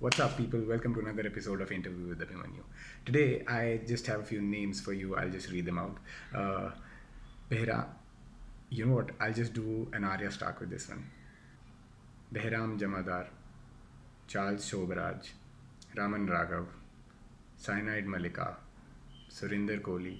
What's up, people? Welcome to another episode of Interview with Abhimanyu. Today, I just have a few names for you. I'll just read them out. Uh, Behra, you know what? I'll just do an Arya Stark with this one. Behram Jamadar, Charles Sobhraj, Raman Raghav, Cyanide Mallika, Surinder Koli.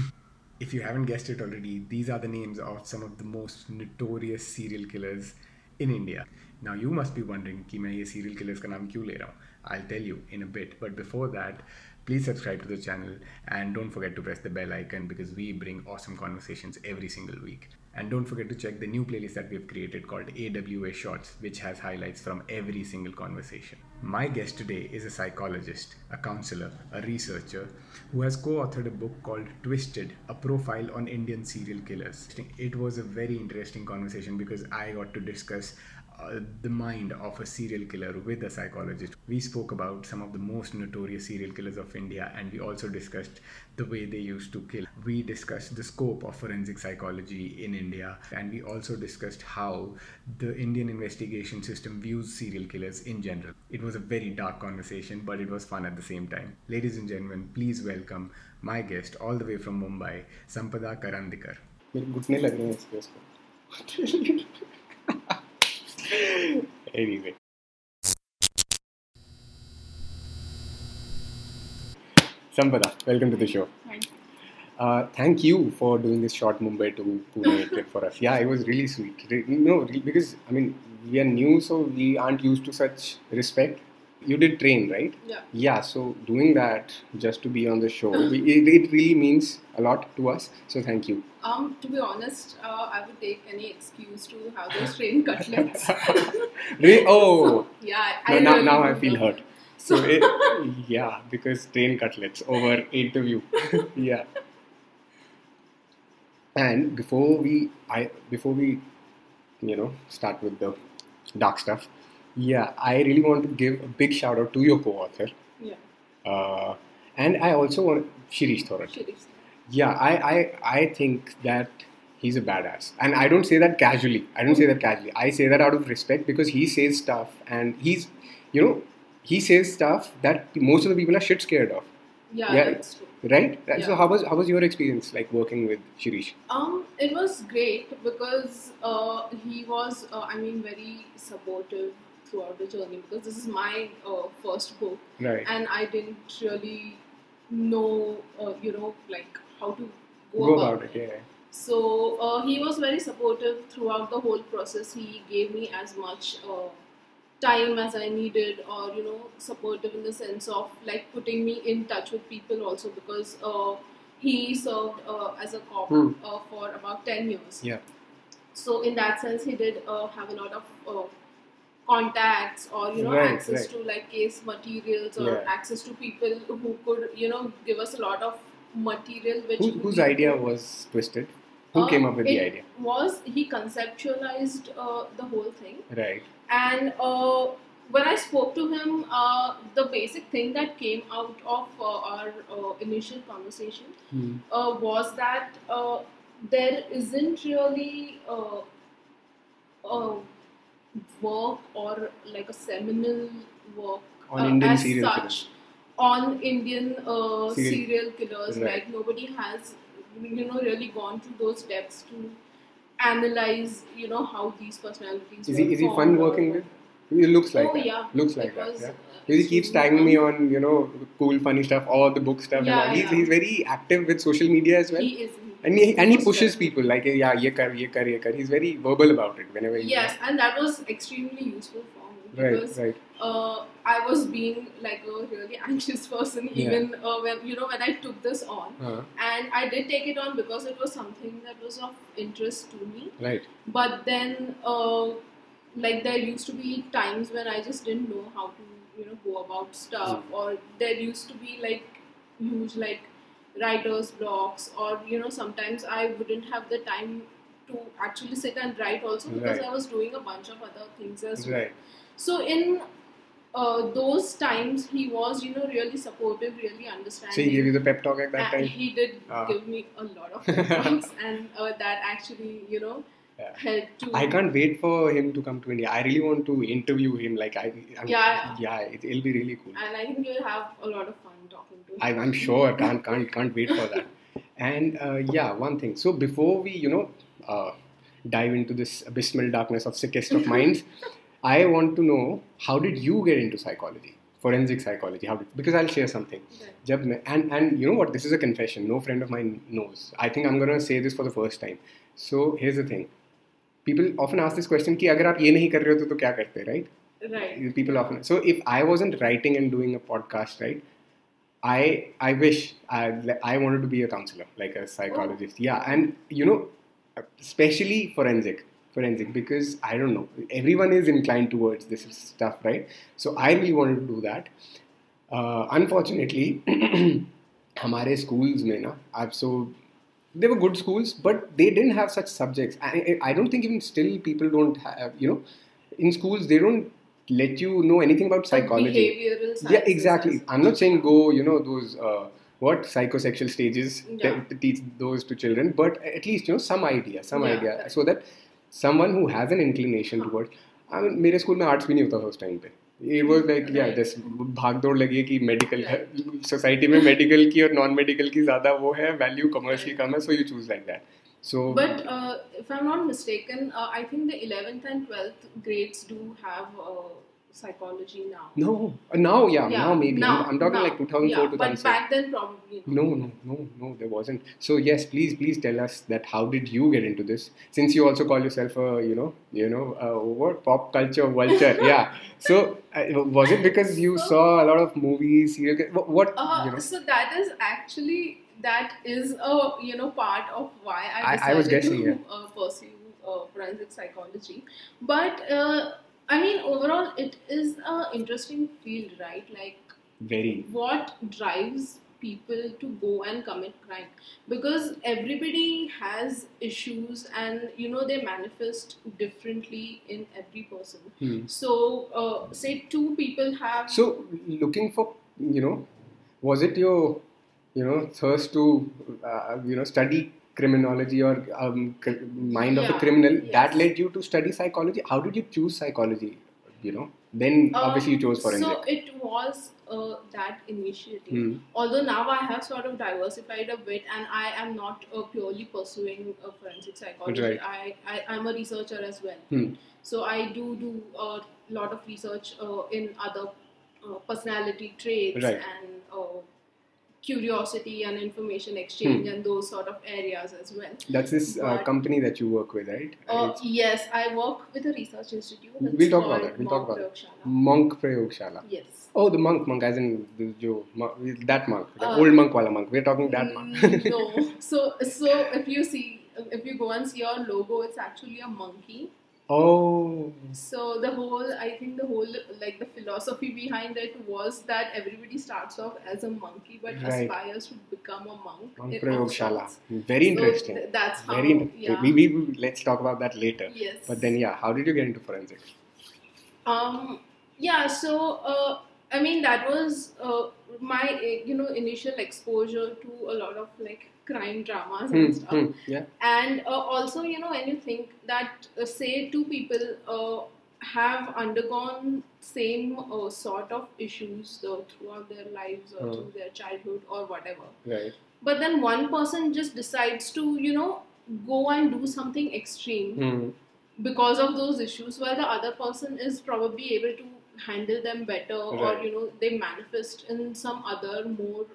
if you haven't guessed it already, these are the names of some of the most notorious serial killers in India. Now you must be wondering कि मैं ये killers का नाम क्यों ले रहा हूँ I'll tell you in a bit but before that please subscribe to the channel and don't forget to press the bell icon because we bring awesome conversations every single week and don't forget to check the new playlist that we've created called AWA Shorts which has highlights from every single conversation. My guest today is a psychologist a counselor a researcher who has co-authored a book called Twisted a profile on Indian serial killers. It was a very interesting conversation because I got to discuss uh, the mind of a serial killer with a psychologist. We spoke about some of the most notorious serial killers of India and we also discussed the way they used to kill. We discussed the scope of forensic psychology in India and we also discussed how the Indian investigation system views serial killers in general. It was a very dark conversation, but it was fun at the same time. Ladies and gentlemen, please welcome my guest all the way from Mumbai, Sampada Karandikar. मेरे घुटने लग रहे हैं इस face को anyway Sampada, welcome to the show. Thank you. Uh, thank you for doing this short Mumbai to Pune trip for us. Yeah, it was really sweet. No, because I mean we are new, so we aren't used to such respect. You did train, right? Yeah. Yeah. So doing that just to be on the show, we, it, it really means a lot to us. So thank you. Um, to be honest, uh, I would take any excuse to have those train cutlets. Re- oh, yeah, no, I now, really now I feel hurt. So So, it, yeah, because train cutlets over interview. yeah. And before we, I before we, you know, start with the dark stuff. Yeah, I really want to give a big shout out to your co-author, yeah, uh, and I also want Shirish Thorat. Shirish. Yeah, I, I, I think that he's a badass. And I don't say that casually. I don't say that casually. I say that out of respect because he says stuff and he's, you know, he says stuff that most of the people are shit scared of. Yeah, Yeah. that's true. Right? Right. So how was how was your experience like working with Shirish? Um, it was great because uh, he was, uh, I mean, very supportive throughout the journey because this is my uh, first book Right. and I didn't really know, uh, you know, like how to go, Go about, about it, yeah. So uh, he was very supportive throughout the whole process. He gave me as much uh, time as I needed, or you know, supportive in the sense of like putting me in touch with people also because uh, he served uh, as a cop Hmm. uh, for about ten years. Yeah. So in that sense, he did uh, have a lot of uh, contacts or you know Right, access right. to like case materials or Yeah. access to people who could you know give us a lot of material which Who, whose idea was twisted? Who uh, came up with the idea? Was he conceptualized uh, the whole thing? Right. And uh, when I spoke to him, uh, the basic thing that came out of uh, our uh, initial conversation Hmm. uh, was that uh, there isn't really uh, work or like a seminal work On uh, Indian as serial such killers. on Indian uh, Serial- serial killers. Right. Like nobody has, you know, really gone to those depths to analyze, you know, how these personalities. Is he is he fun working with? He looks like oh that. yeah, Looks like It that. Yeah. uh, he keeps tagging me on, you know, cool, funny stuff, all the book stuff, Yeah, and all. He's, yeah. he's very active with social media as well. He is. And he, and he pushes people like, yeah, ye kar, ye kar, ye kar. He's very verbal about it whenever he Yes, and that was extremely useful for me because right. uh, I was being like a really anxious person Yeah. even uh, when you know when I took this on, Uh, and I did take it on because it was something that was of interest to me. right. But then, uh, like there used to be times when I just didn't know how to you know go about stuff, Hmm. or there used to be like huge like writer's blocks, or you know sometimes I wouldn't have the time to actually sit and write also because Right. I was doing a bunch of other things as well. Right. So in uh, those times, he was you know really supportive, really understanding. So he gave you the pep talk at that time? he did Ah. give me a lot of pep talks, and uh, that actually you know yeah. To, I can't wait for him to come to India. I really want to interview him. Like I, I'm, yeah, yeah, it, will be really cool. And I think you'll have a lot of fun talking to him. I, am sure. I can't, can't, can't wait for that. and uh, yeah, one thing. So before we, you know, uh, dive into this abysmal darkness of sickest of minds, I want to know how did you get into psychology? forensic psychology how did, because i'll share something and and you know what this is a confession no friend of mine knows i think i'm going to say this for the first time so here's the thing People often ask this question कि अगर आप ये नहीं कर रहे होते तो क्या करते, right? Right. people often so if i wasn't writing and doing a podcast right i i wish i i wanted to be a counselor like a psychologist oh. yeah and you know especially forensic forensic because i don't know everyone is inclined towards this stuff right so i really wanted to do that uh, unfortunately हमारे schools में ना अब so they were good schools but they didn't have such subjects I, I don't think even still people don't have you know in schools they don't let you know anything about The psychology Behavioral yeah sciences exactly as- i'm not saying go you know those uh, what psychosexual stages Yeah. to, to teach those to children but at least you know some idea some Yeah, idea correct. so that someone who has an inclination हाँ. towards I mean, मेरे school में arts भी नहीं होता था उस time पे भाग दौड़ लगी है कि मेडिकल सोसाइटी में मेडिकल की और नॉन मेडिकल की ज़्यादा वो है वैल्यू कॉमर्स की कम है so you choose like that so but if I am not mistaken I think the 11th and 12th grades do have psychology now. no now yeah, now maybe now, I'm, talking now. like 2004 yeah, But back then, probably. No, no, no, no, there wasn't. So yes, please, please tell us that how did you get into this? Since you also call yourself a, you know, you know, uh, what pop culture vulture, yeah. So uh, was it because you So- saw a lot of movies? What, Uh, you know? So that is actually that is a you know part of why I I- decided I was guessing, to yeah. uh, pursue uh, forensic psychology. But uh, I mean, overall, it is a interesting field, right? Like Very. what drives people to go and commit crime because everybody has issues and you know they manifest differently in every person Hmm. so uh, say two people have So looking for, you know, was it your, you know, thirst to, uh, you know, study criminology or um, cr- mind of a Yeah, criminal that led you to study psychology? How did you choose psychology? You know, then Uh, obviously you chose forensic. So it was uh, that initiative. Hmm. Although now I have sort of diversified a bit, and I am not uh, purely pursuing uh, forensic psychology. Right. I, I am a researcher as well. Hmm. So I do do a lot of research uh, in other uh, personality traits Right. and uh, curiosity and information exchange Hmm. and those sort of areas as well. That's this uh, company that you work with, right? Uh, yes, I work with a research institute. We'll talk about that, we'll talk about. Prayogshala. Monk Prayogshala. Yes. Oh, the monk, monk, as in the, jo, monk, that monk, the Uh, old monk wala monk. We're talking that monk. Mm, no. So so if you see if you go and see our logo, it's actually a monkey. Oh, So the whole I think the whole like the philosophy behind it was that everybody starts off as a monkey but Right. aspires to become a monk. monk Prayogshala. Very So interesting. th- that's how Very interesting. yeah. We, we, we, let's talk about that later. yes. But then, yeah, how did you get into forensics? Um, yeah, so uh, I mean that was uh, my uh, you know initial exposure to a lot of like crime dramas and Hmm, stuff. hmm, yeah. And uh, also, you know, when you think that uh, say two people uh, have undergone same uh, sort of issues uh, throughout their lives or Hmm. through their childhood or whatever, Right. but then one person just decides to you know go and do something extreme Hmm. because of those issues while the other person is probably able to handle them better or you know they manifest in some other more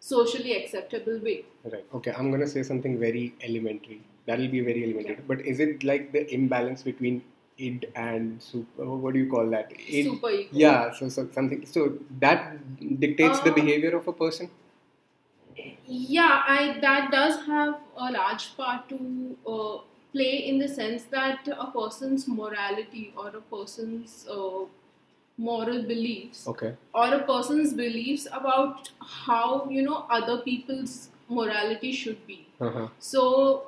socially acceptable way Right. Okay, I'm gonna say something very elementary. That'll be very elementary. Yeah. But is it like the imbalance between id and super? What do you call that? Id, super ego Yeah. So, so something. So that dictates the Uh, behavior of a person. yeah i that does have a large part to uh, play in the sense that a person's morality or a person's uh, moral beliefs Okay. or a person's beliefs about how you know other people's morality should be Uh-huh. So,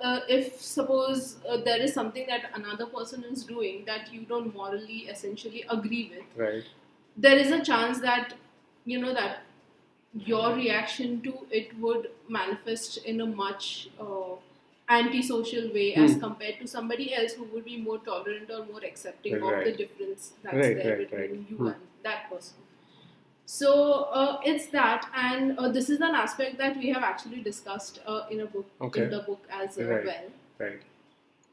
uh, if suppose uh, there is something that another person is doing that you don't morally essentially agree with, Right. there is a chance that you know that your reaction to it would manifest in a much uh, antisocial way as Hmm. compared to somebody else who would be more tolerant or more accepting of the difference that's Right, there right, between right. you Hmm. and that person. So uh, it's that, and uh, this is an aspect that we have actually discussed uh, in a book, Okay. in the book as Right. well. Right.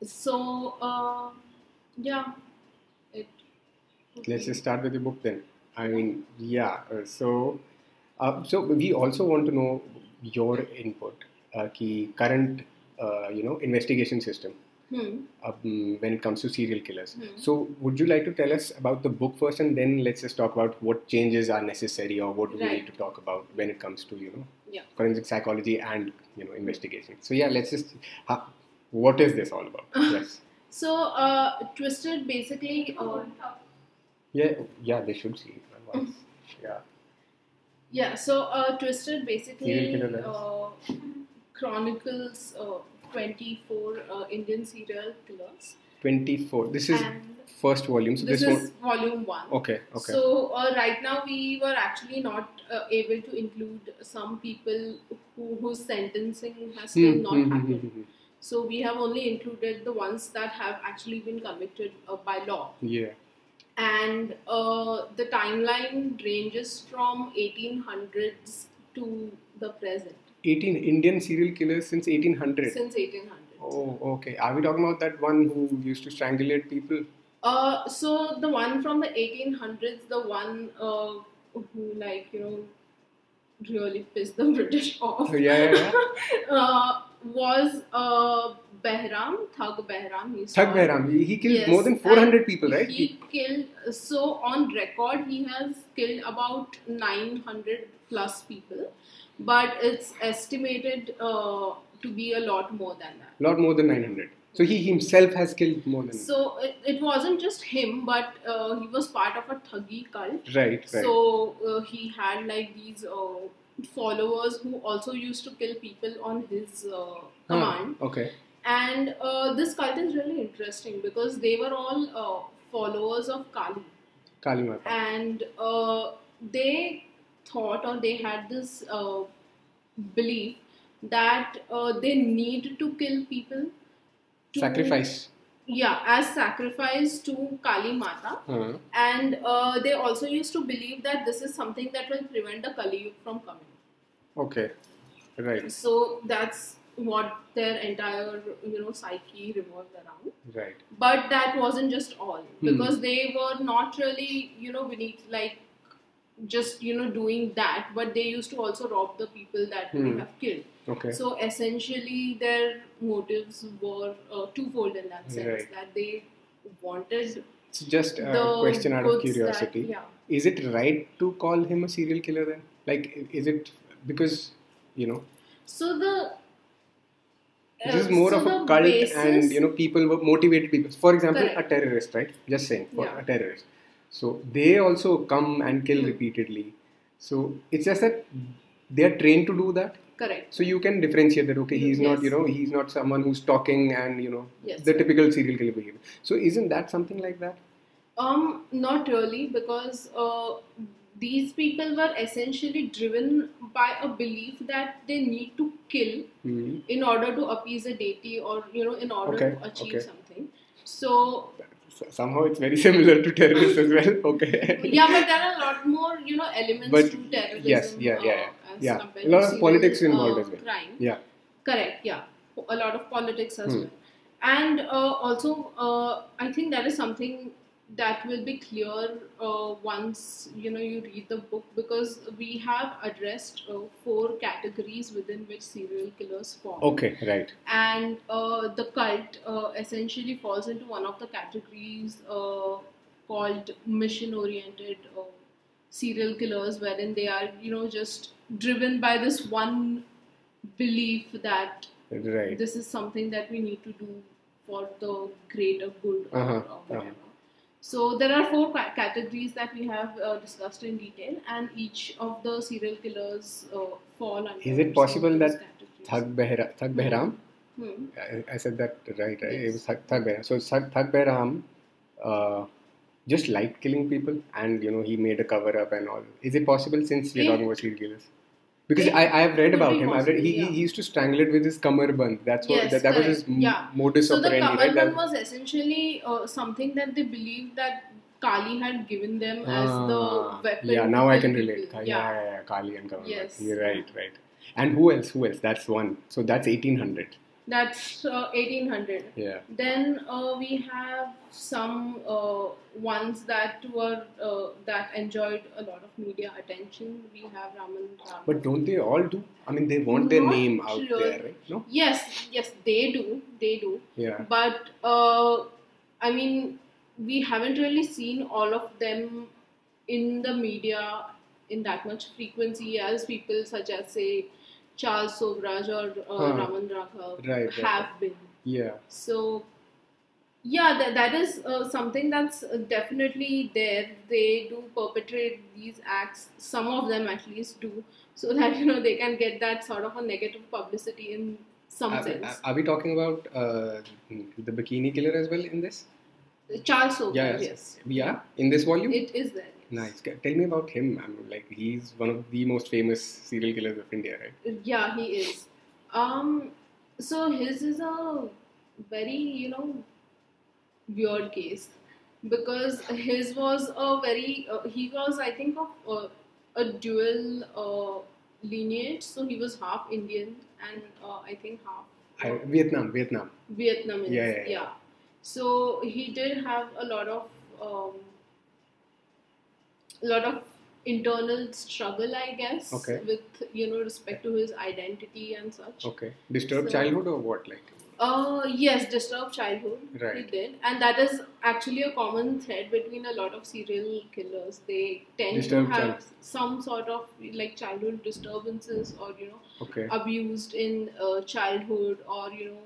So uh, yeah, it. Let's just start with the book then. I mean, yeah. uh, So, uh, so we also want to know your input. Uh, ki current, uh, you know, investigation system Hmm. um, when it comes to serial killers. Hmm. So, would you like to tell us about the book first, and then let's just talk about what changes are necessary or what do we need to talk about when it comes to you know Yeah. forensic psychology and you know investigation. So, yeah, let's just. Ha, what is this all about? yes. So uh, twisted basically. Uh, Yeah. Yeah. They should see it once. Yeah. Yeah, so uh, Twisted basically Serial killer uh, chronicles uh, 24 uh, Indian serial killers. Twenty-four. This is and first volume. So this this, is volume one. one. Okay. Okay. So uh, right now we were actually not uh, able to include some people who, whose sentencing has still Hmm, not hmm, hmm, happened. hmm, hmm. So we have only included the ones that have actually been convicted uh, by law. Yeah. and uh, the timeline ranges from 1800s to the present 18 Indian serial killers since 1800. since 1800. Oh, okay. Are we talking about that one who used to strangulate people? uh, so the one from the 1800s the one uh, who like you know really pissed the british off Oh, yeah, yeah, uh, was uh, behram thug behram he's Thug. Behram. He, he killed Yes, more than 400 and people, right? He killed, so on record, he has killed about 900 plus people, but it's estimated uh, to be a lot more than that. lot more than 900. So he himself has killed more than. So it, it wasn't just him, but uh, he was part of a thuggee cult. right, right. So uh, he had like these uh, followers who also used to kill people on his uh, Huh, command. Okay. And uh, this cult is really interesting because they were all uh, followers of Kali. Kali Mata. and uh, they thought or they had this uh, belief that uh, they need to kill people to, Sacrifice. yeah as sacrifice to kali mata Huh. and uh, they also used to believe that this is something that will prevent the kali Yuga from coming Okay. Right, so that's what their entire you know psyche revolved around right. but that wasn't just all Hmm. because they were not really you know beneath like just you know doing that but they used to also rob the people that Hmm. they have killed Okay. so essentially their motives were uh, twofold in that sense Right. that they wanted It's just a the question out of curiosity. that, yeah Is it right to call him a serial killer then? Like, is it because, you know, so the This is uh, more so of a cult, basis- and you know, people were motivated people. For example, Correct. a terrorist, right? Just saying, for Yeah. a terrorist. So they also come and kill repeatedly. So it's just that they are trained to do that. correct So you can differentiate that. Okay, he's not, you know, he's not someone who's talking and you know Yes, the yes. typical serial killer behavior. So isn't that something like that? Um, not really, because uh, these people were essentially driven by a belief that they need to kill Hmm. in order to appease a deity or you know in order Okay, to achieve okay. something. So So- Somehow it's very similar to terrorists as well. Okay. yeah, but there are a lot more you know elements But to terrorism. yes, yeah, yeah, uh, as yeah. A lot of politics involved uh, as well. Crime. Yeah. Correct. Yeah, a lot of politics as Hmm. well, and uh, also uh, I think that is something that will be clear uh, once you know you read the book because we have addressed uh, four categories within which serial killers form. Okay. Right. And uh, the cult uh, essentially falls into one of the categories uh, called mission-oriented uh, serial killers, wherein they are you know just driven by this one belief that Right. this is something that we need to do for the greater good or, Uh-huh, or whatever. uh-huh. So there are four ca- categories that we have uh, discussed in detail, and each of the serial killers uh, fall under. Is it possible that. Thug Behra, Thug Hmm. Behram. Hmm. I, I said that right, right? It was Thug, Thug Behram. So Thug, Thug Behram uh, just liked killing people, and you know he made a cover up and all. Is it possible since we're Yeah. talking about serial killers? Because I, I have read about him. I've read, he, possible, he used to strangle it with his kamarband. That's what Yes, that, that was his Yeah. modus So the operandi, right? Was essentially uh, something that they believed that Kali had given them as Ah, the weapon. Yeah, now I can relate. Yeah, Yeah. yeah, yeah, Kali and Kamal. Yes. You're right, right. And who else? Who else? That's one. So that's 1800. That's uh, 1800. Yeah. Then uh, we have some uh, ones that were uh, that enjoyed a lot of media attention. We have Raman. Ram. But don't they all do? I mean, they want their name out really. there, right? No? yes, yes, they do, they do. Yeah. But uh, I mean, we haven't really seen all of them in the media in that much frequency as people such as say Charles Sobhraj or uh, Huh. Raman Raghav Right, right, have been. Yeah. So, yeah, that, that is uh, something that's uh, definitely there. They do perpetrate these acts, some of them at least do, so that you know they can get that sort of a negative publicity in some Are, sense. are- are we talking about uh, the bikini killer as well in this? Charles Sobhraj, Yeah, yes. Yeah, in this volume? It is there. Nice. Tell me about him. I mean, like he's one of the most famous serial killers of India, right? Yeah, he is. Um, so his is a very you know weird case because his was a very uh, he was I think of uh, a dual uh, lineage. So he was half Indian and uh, I think half I, Vietnam, Vietnam. Vietnamese. Yeah, yeah, yeah. So he did have a lot of um, a lot of internal struggle, I guess, Okay. with you know respect to his identity and such. Okay. Disturbed So- childhood or what? Like. Uh, yes, disturbed childhood. Right. He did, and that is actually a common thread between a lot of serial killers. They tend Disturbed to have child. some sort of like childhood disturbances, or you know, Okay. abused in uh, childhood, or you know.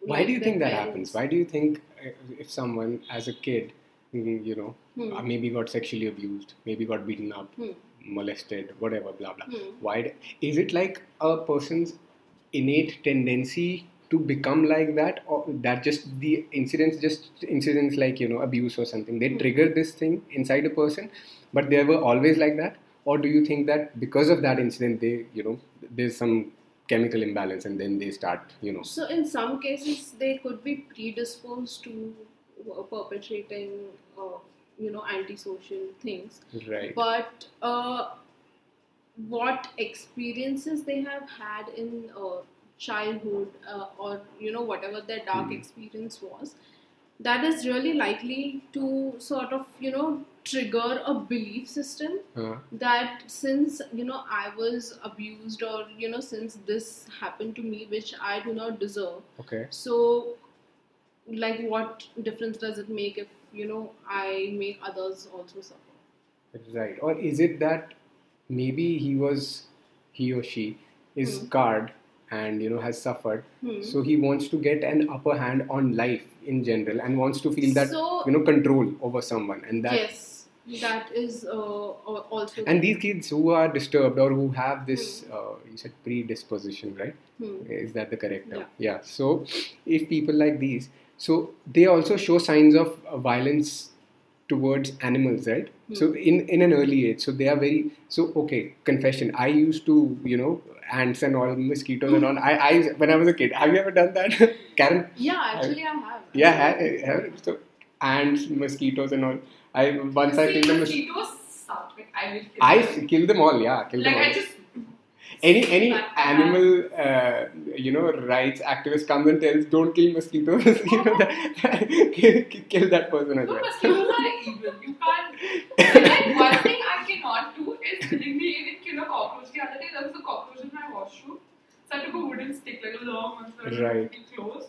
Why like do you think that parents. happens? Why do you think uh, if someone as a kid, mm, you know, Hmm. uh, maybe got sexually abused, maybe got beaten up, Hmm. molested, whatever, blah blah. Hmm. Why d- is it like a person's innate tendency to become like that, or that just the incidents, just incidents like you know abuse or something, they trigger this thing inside a person, but they were always like that, or do you think that because of that incident, they you know there's some chemical imbalance and then they start you know So in some cases, they could be predisposed to perpetrating, uh, you know, antisocial things. right But uh, what experiences they have had in uh, childhood, uh, or you know, whatever their dark Mhm. experience was, that is really likely to sort of, you know, trigger a belief system Uh, that since you know I was abused or you know since this happened to me which I do not deserve okay so like what difference does it make if you know I make others also suffer Right. Or is it that maybe he was, he or she is Hmm. scarred and you know has suffered, Hmm. so he wants to get an upper hand on life in general and wants to feel that So- you know control over someone and that. yes that is uh, also And these kids who are disturbed or who have this, uh, you said predisposition, right? Hmm. Is that the correct term? Yeah. Yeah. So if people like these, so they also show signs of uh, violence towards animals, right? Hmm. So in in an early age, so they are very so okay. Confession: I used to, you know, ants and all, mosquitoes and all. I, I when I was a kid, have you ever done that, Karen? yeah actually I have Yeah, have, have, so ants, mosquitoes and all. I once I killed them. mosquitoes suck. Like, I will kill I them. kill them all. Yeah, kill like them all. I just any any uh, animal uh, you know rights activist comes and tells don't kill mosquitoes you know that, kill, kill that person as no well mosquitoes are evil. You can't. like one thing I cannot do is literally even kill a cockroach. The other day there was a cockroach in my washroom, so I took a wooden stick like a long one, so I Right. really close,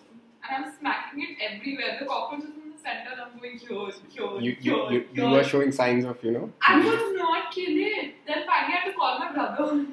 and I'm smacking it everywhere. The cockroach is center. I'm going here, here, you, you, you, you were are showing signs of you know I was not kidding. Then finally I had to call my brother.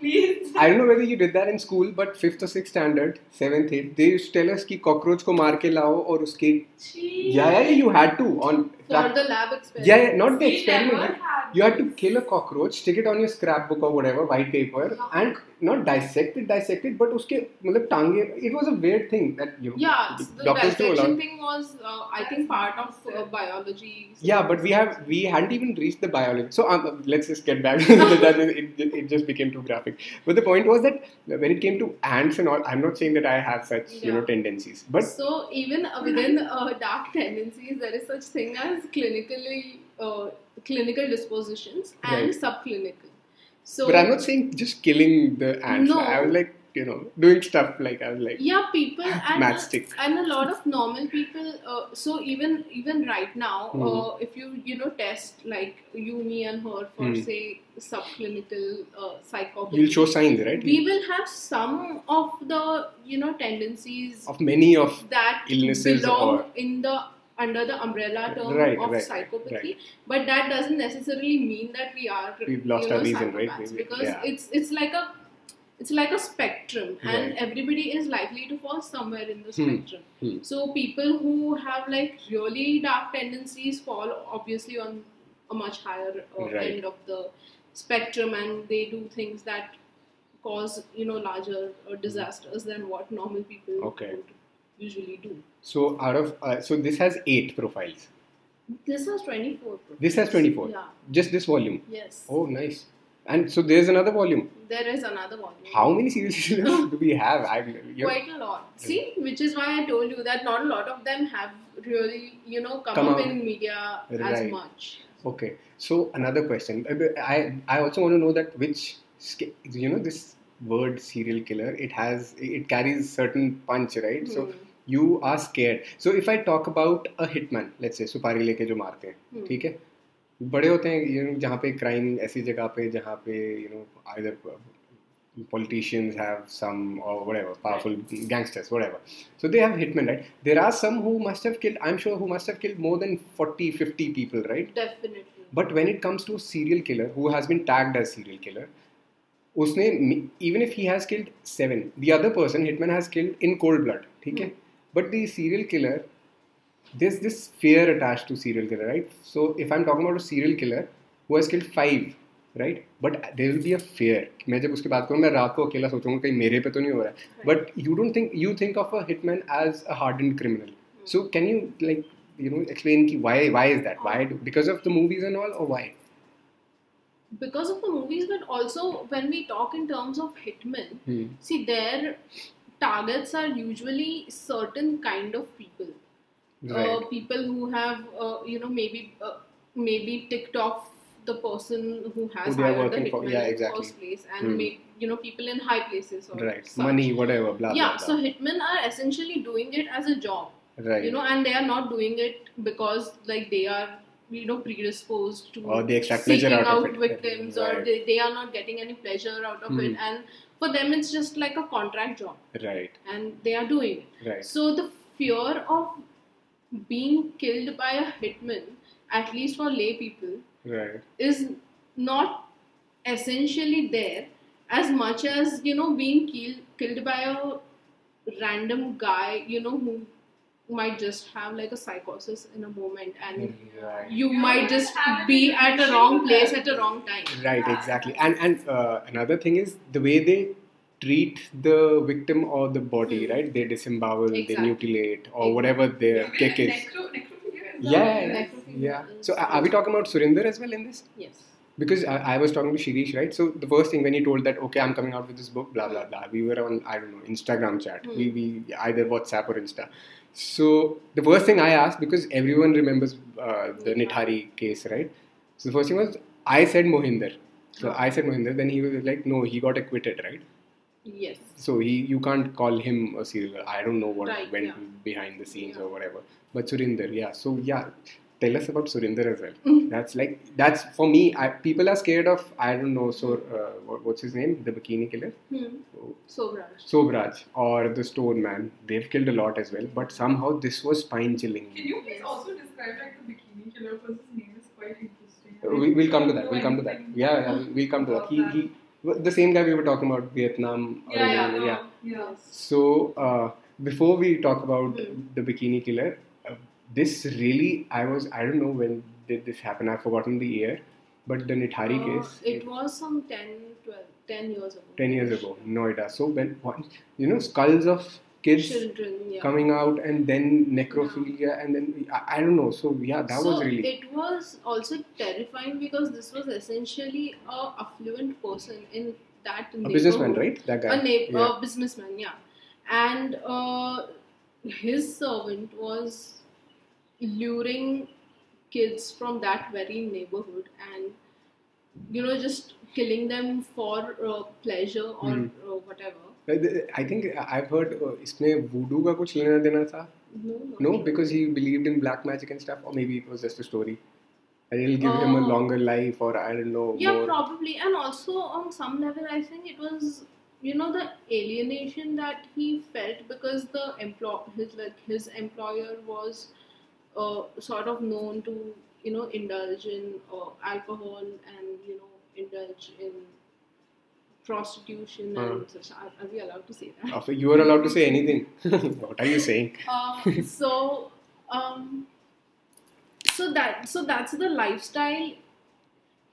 Please. I don't know whether you did that in school but fifth or sixth standard seventh eighth they used to tell us कि cockroach को मार के लाओ और उसके yeah, yeah you had to on That, the lab experiment. Yeah, yeah not the experiment. You had to kill a cockroach, stick it on your scrapbook or whatever, white paper, uh-huh. and not dissect it, dissect it, but uske, matlab, tange, it was a weird thing that you. Yeah, the dissection thing was, uh, I think, part of uh, biology. So yeah, but we have we hadn't even reached the biology. So um, let's just get back. it, it just became too graphic. But the point was that when it came to ants and all, I'm not saying that I have such yeah. you know tendencies, but so even within uh, dark tendencies, there is such thing as clinically uh, clinical dispositions and Right. subclinical. So but I'm not saying just killing the ants. No. I was like you know doing stuff like I was like yeah, people and Matchstick. and a lot of normal people. Uh, so even even right now, Hmm. uh, if you you know test like you, me, and her for Hmm. say subclinical uh, psychopathy, you'll show signs, right? we will have some of the you know tendencies of many of that illnesses belong or- in the under the umbrella term Right, of right, psychopathy right. but that doesn't necessarily mean that we are We've lost know, our reason, right? We- because yeah. it's it's like a it's like a spectrum and everybody is likely to fall somewhere in the Hmm, spectrum hmm. so people who have like really dark tendencies fall obviously on a much higher uh, end of the spectrum and they do things that cause you know larger uh, disasters than what normal people Okay. would usually do so out of uh, so this has eight profiles. this has 24 profiles. This has 24. yeah Just this volume. yes Oh, nice. And so there's another volume. there is another volume How many serial killers do we have? I you quite a lot see which is why i told you that not a lot of them have really you know come, Come up out. in media as much Okay, so another question. I I also want to know that which you know this word serial killer it has it carries certain punch, right? So you are scare so if I talk about a hitman let's say सुपारी लेके जो मारते हैं हम्म। ठीक है? बड़े होते हैं यू नो जहाँ पे क्राइम ऐसी जगह पे जहाँ पे you know either politicians have some और whatever powerful gangsters whatever so they have hitman right there are some who must have killed I am sure who must have killed more than 40 50 people right but when it comes to serial killer who has been tagged as serial killer उसने even if he has killed seven the other person hitman has killed in cold blood ठीक है? हम्म। But the serial killer, there's this fear attached to serial killer, right? So if I'm talking about a serial killer who has killed five, right? But there will be a fear. मैं जब उसकी बात करूँ मैं रात को अकेला सोचूंगा कहीं मेरे पे तो नहीं हो रहा है. But you don't think you think of a hitman as a hardened criminal. So can you like you know explain ki why why is that? Why do, because of the movies and all or why? because of the movies but also when we talk in terms of hitmen Hmm. see their targets are usually certain kind of people uh, people who have uh, you know maybe uh, maybe ticked off the person who has Who hired the working for. hitman Yeah, in the exactly. first place and Hmm. may, you know people in high places or right. such. Money, whatever, blah yeah blah so hitmen are essentially doing it as a job right. you know and they are not doing it because like they are you know predisposed to Or they extract pleasure seeking out of it. victims or they, they are not getting any pleasure out of Hmm. it and for them it's just like a contract job right. and they are doing it Right. so the fear of being killed by a hitman at least for lay people Right. is not essentially there as much as you know being killed killed by a random guy you know who might just have like a psychosis in a moment and Right. you You might just be at a wrong place at a wrong time Right, Yeah. exactly. And and uh, another thing is the way they treat the victim or the body, Hmm. right? They disembowel, they mutilate, or whatever their Even kick is. necro- Yeah, not- yeah, Necrophilia yeah. is- So are are we talking about Surinder as well in this? yes Because I, I was talking to Shirish, right? So the first thing when he told that, okay, I'm coming out with this book, blah blah blah. We were on I don't know Instagram chat. Hmm. We we either WhatsApp or Insta. So the first thing I asked because everyone remembers uh, the Nithari case, right? So the first thing was I said Moninder. So I said Moninder. Then he was like, no, he got acquitted, right? yes So he you can't call him a serial. I don't know what Right, went yeah. behind the scenes Yeah. or whatever. But Surinder, yeah. So yeah, tell us about Surinder as well. Mhm. That's like that's for me. I, people are scared of I don't know. So uh, what, what's his name? The bikini killer, hmm. Sobhraj. Sobhraj or the Stone Man. They've killed a lot as well. But somehow this was spine chilling. Can you please also describe like the bikini killer because his name is quite interesting. Uh, we, we'll come to that. We'll come to that. Yeah, yeah we'll come to that. He, he the same guy we were talking about Vietnam. Yeah, yeah, yeah. yeah. So uh, before we talk about Hmm. the bikini killer, this really I was I don't know when did this happen. I've forgotten the year, but the Nithari Uh, case. It was some 10, 12, 10 years ago. 10 years ago, Noida. So when once you know skulls of kids Children, yeah. coming out and then necrophilia and then I, I don't know. So yeah, that so was really it was also terrifying because this was essentially a affluent person in that a businessman, right? That guy. A, neigh- yeah. a businessman, yeah. And uh, his servant was luring kids from that very neighborhood and you know just killing them for uh, pleasure or mm. uh, whatever. Uh, I think uh, i've heard uh, isme voodoo ka kuch lena dena tha no no because he believed in black magic and stuff or maybe it was just a story. And it'll give him a uh, longer life or i don't know yeah more. probably. And also on some level i think it was you know the alienation that he felt because the employ his like his employer was uh, sort of known to you know indulge in uh, alcohol and you know indulge in prostitution Uh. and such are, are we allowed to say that you are allowed to say anything. what are you saying? uh, so um so that so that's the lifestyle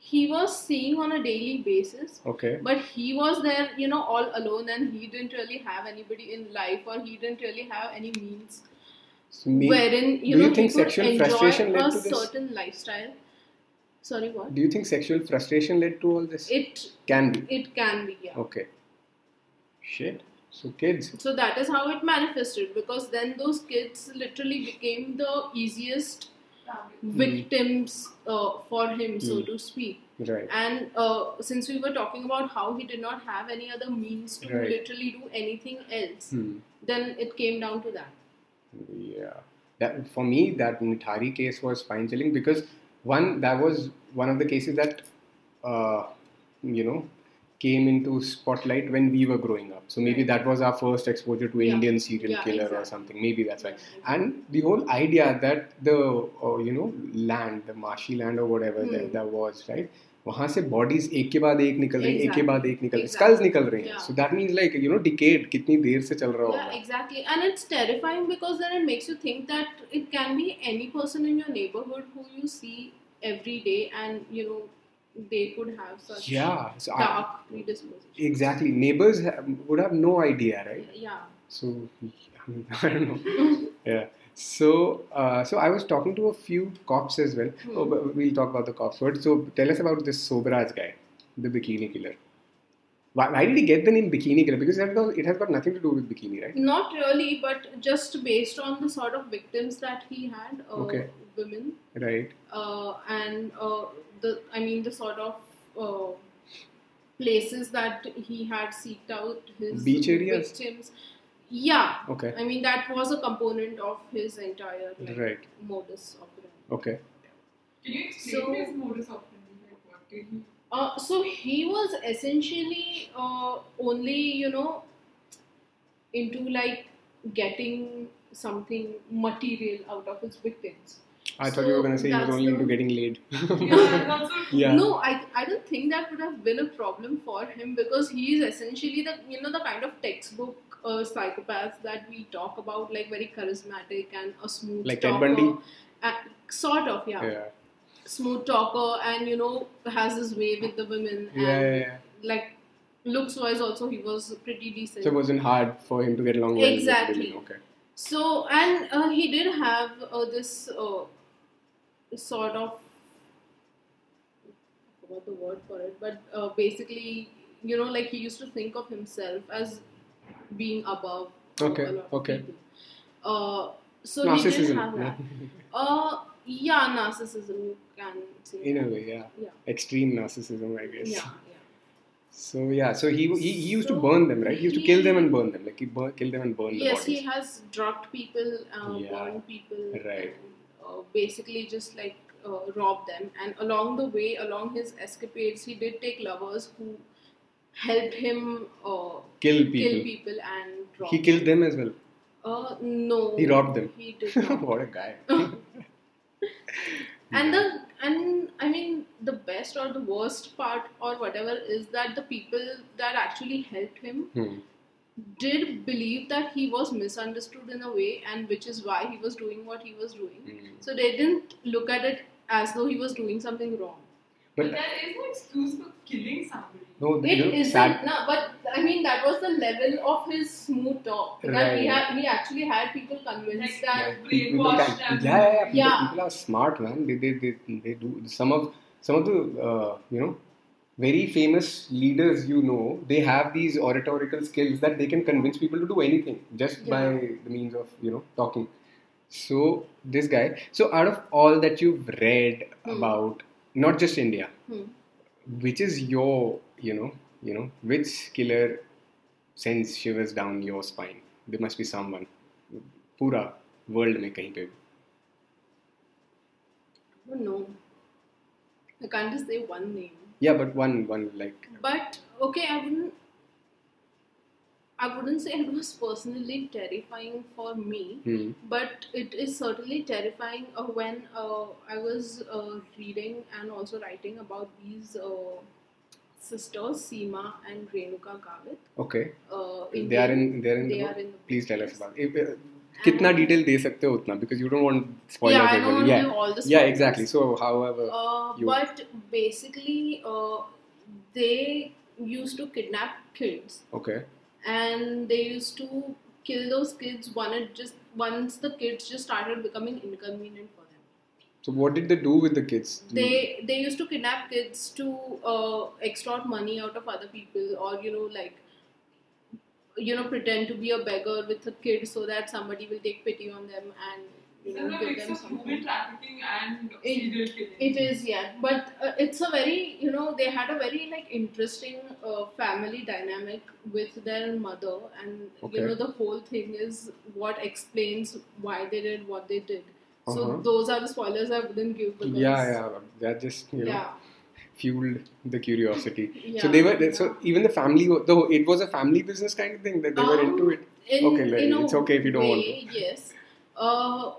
he was seeing on a daily basis Okay. but he was there you know all alone and he didn't really have anybody in life or he didn't really have any means me, wherein you do know you think he sexual enjoy frustration led a to this? certain lifestyle sorry what Do you think sexual frustration led to all this? it Can be. it can be yeah Okay. Shit. So kids. so that is how it manifested because then those kids literally became the easiest Hmm. victims uh, for him, so Mm. to speak. Right. And uh, since we were talking about how he did not have any other means to Right. literally do anything else, Hmm. then it came down to that. Yeah. That for me, that Nithari case was spine chilling because one, that was one of the cases that, uh, you know, came into spotlight when we were growing up. So maybe that was our first exposure to Yeah. Indian serial Yeah, killer or something. Maybe that's why. And the whole idea that the uh, you know land, the marshy land or whatever Hmm. that, that was, right? वहाँ से bodies एक के बाद एक निकल रही है एक के बाद एक निकल रही स्कल्स निकल रहे हैं so that means like you know decade कितनी देर से चल रहा होगा exactly and it's terrifying because then it makes you think that it can be any person in your neighbourhood who you see every day and you know they could have such yeah, so dark I, predisposition. Exactly. Neighbors have, would have no idea, right? Yeah. So, I, mean, I don't know. yeah. So uh, so I was talking to a few cops as well Hmm. oh, but we'll talk about the cops first so tell us about this Sobhraj guy the bikini killer why, why did he get the name bikini killer because it has got nothing to do with bikini right Not really, but just based on the sort of victims that he had, uh, Okay. women, right uh, and uh, the I mean the sort of uh, places that he had seeked out his Beach areas? victims. Yeah, okay I mean that was a component of his entire like, Right. modus operandi. okay Can you explain So- his modus operandi? Like, what did he? Uh, so he was essentially uh, only you know into like getting something material out of his victims. I thought you were going to say he was only the- into getting laid Yeah, yeah No, I, I don't think that would have been a problem for him because he is essentially the you know the kind of textbook uh, psychopath that we talk about, like very charismatic and a smooth Like Ted talker. Bundy? Uh, sort of, yeah. yeah Smooth talker and you know has his way with the women yeah, and yeah, like looks wise also he was pretty decent. so it wasn't hard for him to get along well with Exactly. women. okay So, and uh, he did have uh, this uh, sort of, forgot the word for it, but uh, basically, you know, like he used to think of himself as being above Okay, a lot okay. of people. Uh, so he did have that. Uh, yeah, narcissism, you can say. in a way yeah Yeah. extreme narcissism i guess Yeah, yeah. so yeah so he he, he used to burn them right he used to kill them and burn them like he burn, kill them and burn Yes, bodies he has drugged people, uh, Yeah, burned people, right. and, uh, basically just like uh, robbed them. And along the way, along his escapades, he did take lovers who helped him uh, kill people kill people and rob. he killed them as well Uh, no, He robbed them. He did what a guy and the and I mean the best or the worst part or whatever is that the people that actually helped him Hmm. Did believe that he was misunderstood in a way, and which is why he was doing what he was doing. Mm. So they didn't look at it as though he was doing something wrong. But But there is no excuse for killing somebody. no, It you know, isn't, sad- no, but I mean that was the level of his smooth talk. That he Right. had, he actually had people convinced Like, that Yeah, people people brainwashed can, them. yeah, yeah, yeah. People, Yeah. people are smart, man. They, they, they, they do some of some of the uh, you know very famous leaders you know they have these oratorical skills that they can convince people to do anything just by Yeah. the means of you know talking. So this guy. So out of all that you've read Hmm. about not just India, Hmm. which is your you know you know which killer sends shivers down your spine? There must be someone. पूरा world में कहीं पे भी I don't know. I can't just say one name. Yeah, but one one like But okay, I wouldn't. I wouldn't say it was personally terrifying for me, hmm, but it is certainly terrifying uh, when uh, I was uh, reading and also writing about these uh, sisters, Seema and Renuka Gavit. okay. Uh, They are in they are in They the are book? in the Please tell us about. If, uh, कितना detail दे सकते हो उतना because you don't want spoilers. Yeah, I as don't well. want to yeah. give all the yeah, spoilers. exactly. So, however, Uh, you- but basically, uh, they used to kidnap kids, okay, and they used to kill those kids. One it just once the kids just started becoming inconvenient for them. so what did they do with the kids? They they used to kidnap kids to uh, extort money out of other people, or you know like. you know, pretend to be a beggar with a kid so that somebody will take pity on them and you It's know a give mix them of something. human trafficking and It- serial killing. It is, yeah, but uh, it's a very, you know, they had a very like interesting uh, family dynamic with their mother, and Okay. you know, the whole thing is what explains why they did what they did. So Uh-huh. those are the spoilers I wouldn't give because Yeah, yeah, that just you know yeah, fueled the curiosity. yeah. So they were so even the family though it was a family business kind of thing that they were Um, into it. In, Okay, in it's okay if you don't want to. Yes. Uh,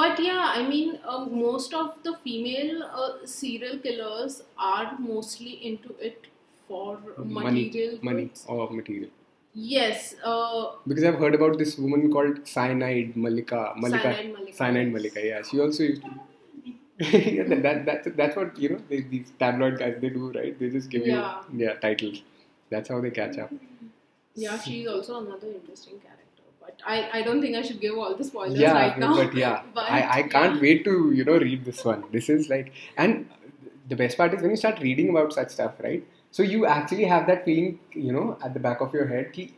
but yeah, I mean, uh, most of the female uh, serial killers are mostly into it for Money, material money goods. or material. Yes. Uh, Because I've heard about this woman called Cyanide Mallika. Mallika. Cyanide Mallika, Cyanide. Mallika. Yeah, she also used to. yeah, that, that that's that's what you know. They, these tabloid guys they do, right? They just give Yeah. you yeah titles. That's how they catch up. yeah, she's also another interesting character. But I, I don't think I should give all the spoilers yeah, right now. but yeah, But, I, I can't yeah. wait to you know read this one. This is like, and the best part is when you start reading about such stuff, right? So you actually have that feeling, you know, at the back of your head, ki,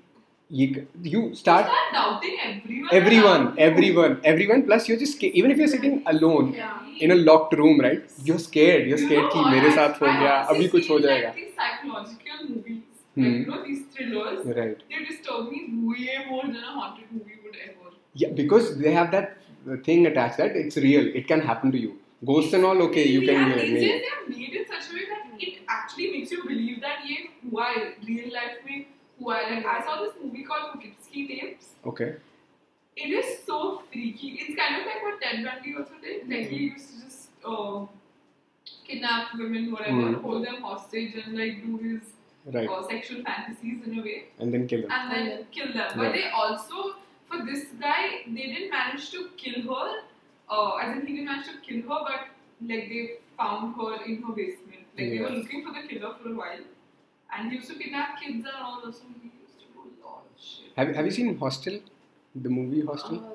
you, you start Start doubting everyone. everyone, everyone, everyone. Plus, you're just even if you're sitting alone Yeah. In a locked room right you are scared you are scared कि मेरे साथ हो गया अभी कुछ हो जाएगा। Right because they have that thing attach that it can to you ghost and all okay you can life में It is so freaky. It's kind of like what Ted Bundy also did. Like he used to just uh, kidnap women, whatever, Hmm. hold them hostage, and like do his Right. uh, sexual fantasies in a way, And then kill them. and then And kill them. But Right. they also, for this guy, they didn't manage to kill her. Uh, as in, he didn't manage to kill her, but like they found her in her basement. Like they were looking for the killer for a while, and he used to kidnap kids and all. Also, he used to do a lot of shit. Have, have you seen Hostel? The movie Uh, Hostel? no,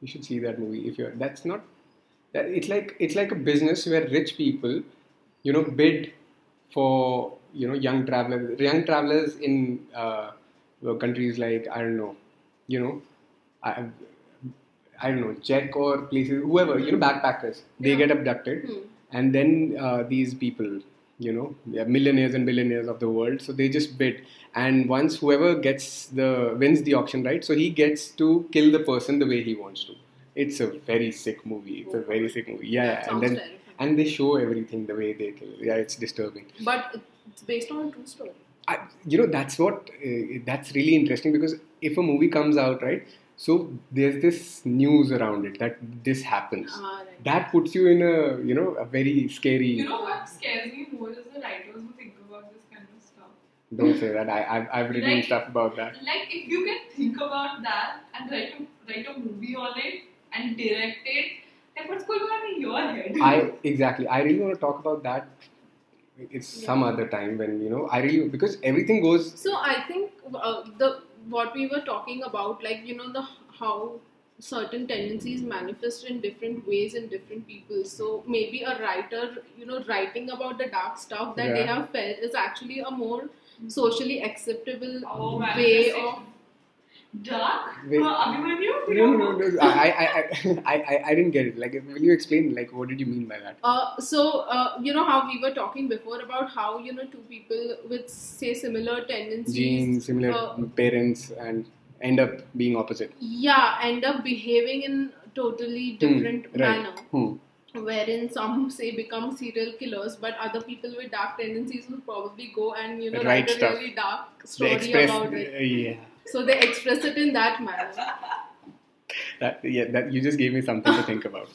You should see that movie if you're. That's not. That it's like it's like a business where rich people, you know, bid for you know young travelers, young travelers in uh, countries like I don't know, you know, I, I don't know, Czech or places, whoever you know, backpackers. They Yeah. get abducted, Hmm. and then uh, these people you know they're millionaires and billionaires of the world so they just bid. And once whoever gets the wins the auction right so he gets to kill the person the way he wants to. It's a very sick movie. It's a very sick movie. Yeah, and then terrifying. and they show everything the way they kill. Yeah it's disturbing. But it's based on a true story. I, you know that's what uh, that's really interesting because if a movie comes out right so there's this news around it that this happens Ah, right. that puts you in a you know a very scary You know what scares me more is the writers who think about this kind of stuff. Don't say that. I, I've, I've written Like- stuff about that. Like if you can think about that and write a write a movie on it and direct it, like what's going on in your head? I exactly. I really want to talk about that. It's some other time when you know. I really because everything goes. So I think uh, the what we were talking about, like you know, the how certain tendencies manifest in different ways in different people. So maybe a writer, you know, writing about the dark stuff that they have felt is actually a more socially acceptable oh, way of. Dark. Wait. Abhimanyu, No, no, no, no. I, I, I, I, I, I didn't get it. Like, will you explain? Like, what did you mean by that? Uh, so uh, you know how we were talking before about how you know two people with say similar tendencies Genes, similar uh, parents, and end up being opposite. yeah end up behaving in totally Hmm, different right. manner Hmm. wherein some say become serial killers but other people with dark tendencies will probably go and you know Write write a stuff. really dark story express. about it uh, yeah. So they express it in that manner That, yeah. That you just gave me something to think about.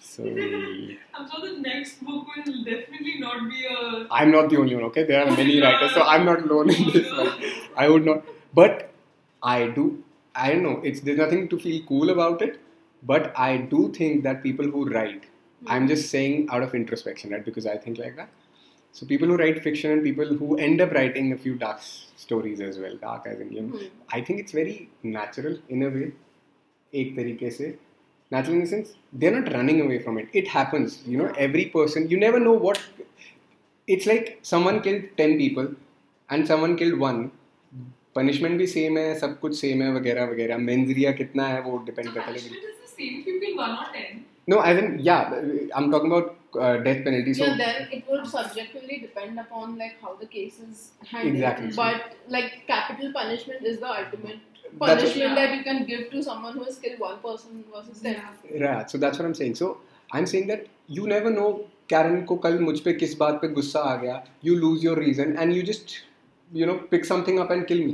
So. I'm sure the next book will definitely not be a. I'm not the only one, okay? There are many writers, so I'm not alone in this one. I would not. But I do, I don't know, it's there's nothing to feel cool about it, but I do think that people who write, I'm hmm. just saying out of introspection, right? Because I think like that. So people who write fiction and people who end up writing a few dark s- stories as well, dark as in, you know, Hmm. I think it's very natural in a way, एक तरीके से. Natural in the sense, they're not running away from it. It happens. You know, every person, you never know what. It's like someone killed 10 people and someone killed one. Punishment भी same है सब कुछ same है वगैरह वगैरह मेंजरिया कितना है वो डिपेंड The करता है punishment is the same if you kill one or ten. No as an या आई am talking about death penalty so yeah then it would subjectively depend upon like how the case is handled Exactly. but like capital punishment is the ultimate That's- punishment Yeah. that you can give to someone who has killed one person versus ten right so that's what i'm saying so i'm saying that you never know Karen को कल मुझ पे किस बात पे गुस्सा आ गया you lose your reason and you just you know pick something up and kill me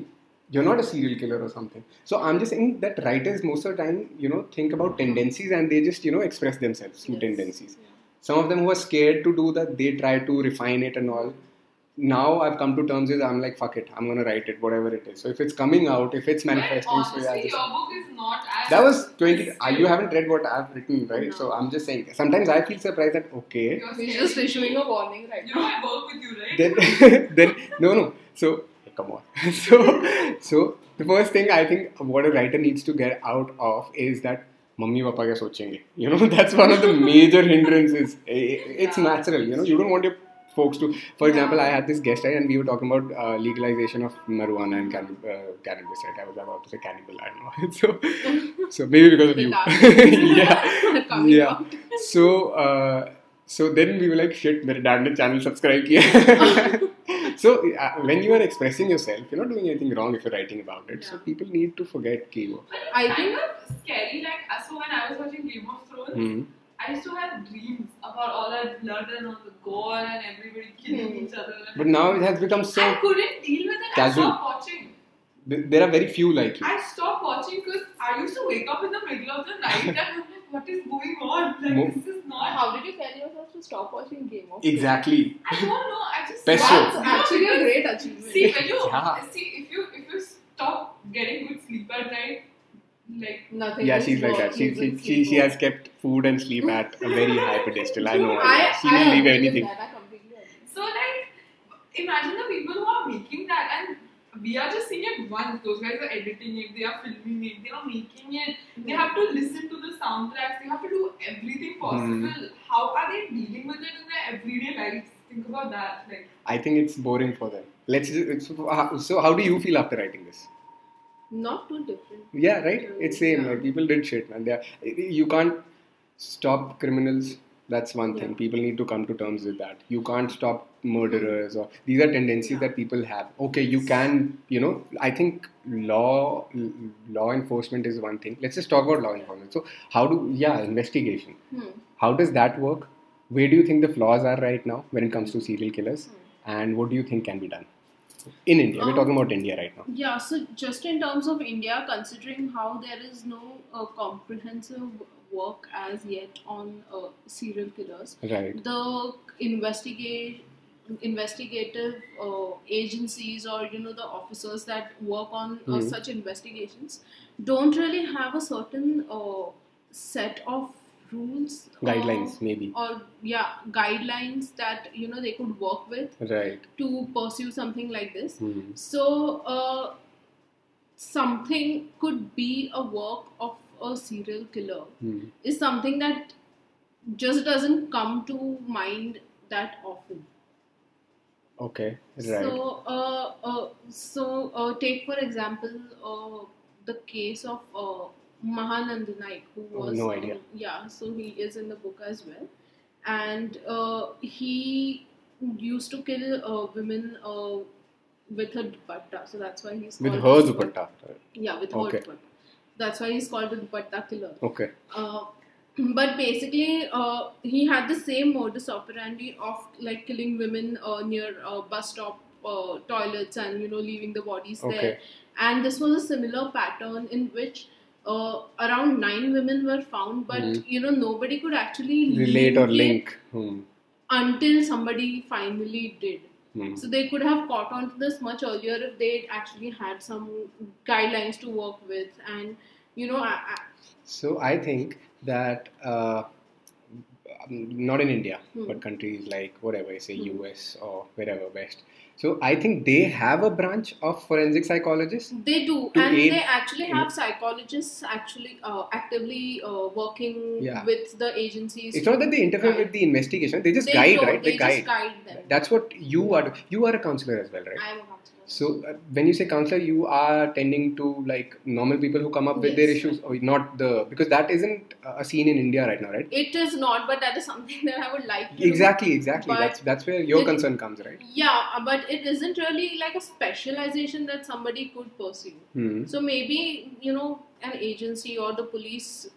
you're not a serial killer or something so i'm just saying that writers most of the time you know think about tendencies and they just you know express themselves through Yes. tendencies some of them who are scared to do that they try to refine it and all. Now i've come to terms with i'm like fuck it i'm gonna write it whatever it is. So if it's coming out if it's manifesting But so yeah honestly, just- your book is not as. that was 20 uh, you haven't read what i've written right? No. so i'm just saying sometimes i feel surprised that okay. You're just issuing a warning right You know, I work with you, right? then then no no. So come on. So so the first thing i think what a writer needs to get out of is that mummy papa क्या सोचेंगे? You know that's one of the major hindrances it's natural you know you don't want your folks to for example I had this guest I and we were talking about legalisation of marijuana and cannabis I was about to say cannibal I know so so maybe because of you yeah yeah so so then we were like shit मेरे dad ने channel subscribe किया. so uh, when you are expressing yourself you're not doing anything wrong if you're writing about it so people need to forget कि But I think- of scary. Like, uh, so when I was watching Game of Thrones, Hmm. I used to have dreams about all that blood and all the gore and everybody killing Hmm. each other. But now it has become so I couldn't deal with it. casual. I stopped watching. Th- there are very few like you I stopped watching because I used to wake up in the middle of the night and I'm like, what is going on? Like, Mo- this is not. how did you tell yourself to stop watching Game of Thrones? exactly I don't know. I just. Best That's show. You know, actually a great achievement. See, when you Yeah. see if you if you stop getting good sleep at night, like Nothing. yeah she's like that she, she, she, she has kept food and sleep at a very high pedestal I know I, she I will leave agree with anything That. I completely so like imagine the people who are making that and we are just seeing it once. Those guys are editing it, they are filming it, they are making it. They hmm. have to listen to the soundtracks. They have to do everything hmm. possible. How are they dealing with it in their everyday lives? Think about that. Like I think it's boring for them let's just, uh, it's, so how do you feel after writing this Not too different. Yeah, right. It's same. Yeah. Like people did shit, man. They are, you can't stop criminals. That's one thing. People need to come to terms with that. You can't stop murderers, or these are tendencies Yeah. that people have. Okay, you can. You know, I think law law enforcement is one thing. Let's just talk about law enforcement. So, how do yeah investigation? Hmm. How does that work? Where do you think the flaws are right now when it comes to serial killers? And what do you think can be done in India? We're Um, talking about India right now. Yeah, so just in terms of India, considering how there is no uh, comprehensive work as yet on uh, serial killers, Right. the investigate investigative uh, agencies or you know the officers that work on uh, Mhm. such investigations don't really have a certain uh, set of rules uh, Guidelines, maybe. or yeah guidelines that you know they could work with Right. to pursue something like this Hmm. so uh, something could be a work of a serial killer Hmm. is something that just doesn't come to mind that often. Okay. Right. So, uh, uh, so uh, take for example uh, the case of uh, Mahanand Naik, who Oh, was no um, idea. yeah. So he is in the book as well, and uh, he used to kill uh, women uh, with her dupatta. So that's why he's With her dupatta. Yeah, with Okay. her dupatta. That's why he's called the dupatta killer. Okay. Uh, but basically, uh, he had the same modus operandi of like killing women uh, near uh, bus stop uh, toilets and you know leaving the bodies Okay. there. And this was a similar pattern in which uh, around nine women were found, but Mhm. you know nobody could actually Relate or link. Hmm. until somebody finally did. Hmm. So they could have caught on to this much earlier if they actually had some guidelines to work with, and you know, I, I, So I think that uh, not in India, Hmm. but countries like whatever say, Hmm. US or wherever West. So I think they have a branch of forensic psychologists. They do, and aid they actually have psychologists actually uh, actively uh, working Yeah. with the agencies. It's not that they interfere guide. with the investigation; they just They guide, right? They, guide. just guide them. That's what you are. You are a counselor as well, right? I am a counselor. So uh, when you say counselor, you are tending to like normal people who come up with their issues, or not the because that isn't a scene in India right now, right? It is not, but that is something that I would like to. Exactly, exactly. But that's that's where your it- concern comes, right? Yeah, uh, but it isn't really like a specialization that somebody could pursue. Hmm. So maybe you know an agency or the police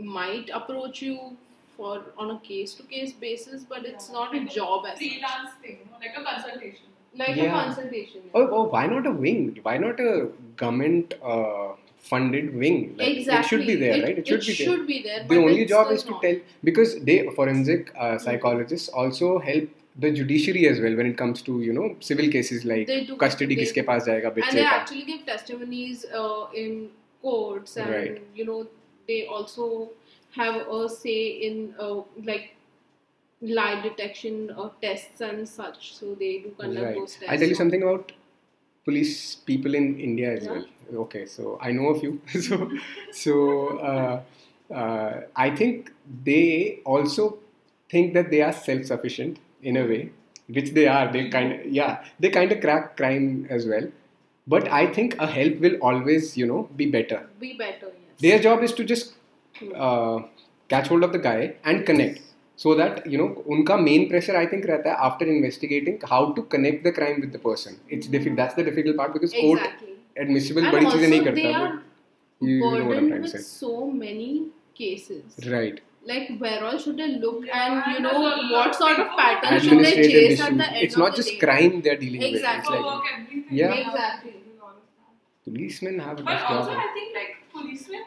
might approach you for on a case to case basis, but it's Yeah. not a job as freelance thing, like a consultation. Like yeah. a consultation. Oh, oh, why not a wing? Why not a government uh, funded wing? Like, exactly. It should be there, it, right? It should, it be, should there. be there. the only job is to not. tell because they forensic uh, psychologists also help the judiciary as well when it comes to you know civil cases like custody they, kiske paas jayega and they actually give testimonies uh, in courts and right. you know they also have a say in uh, like lie detection uh, tests and such so they do conduct right. those tests I'll tell you something about police people in India as Yeah. well. Okay, so I know a few. so, so uh, uh, I think they also think that they are self-sufficient in a way, which they are. They kind of yeah, they kind of crack crime as well. But I think a help will always, you know, be better. be better yes Their job is to just Hmm. uh, catch hold of the guy and connect. So that you know, उनका main pressure I think रहता है after investigating how to connect the crime with the person. It's difficult. That's the difficult part because court exactly admissible and बड़ी also चीजें नहीं they करता. are but you know what I'm burdened trying to with say. so many cases Right. like where all should they look Yeah, and you and know there's a lot what of sort of paperwork. pattern should they Administrative chase issues. at the end It's of not the just day. crime they're dealing with. Exactly. It's like Paperwork, everything. Yeah. they have to Exactly. do all of that. policemen have a But tough also, job. I think like policemen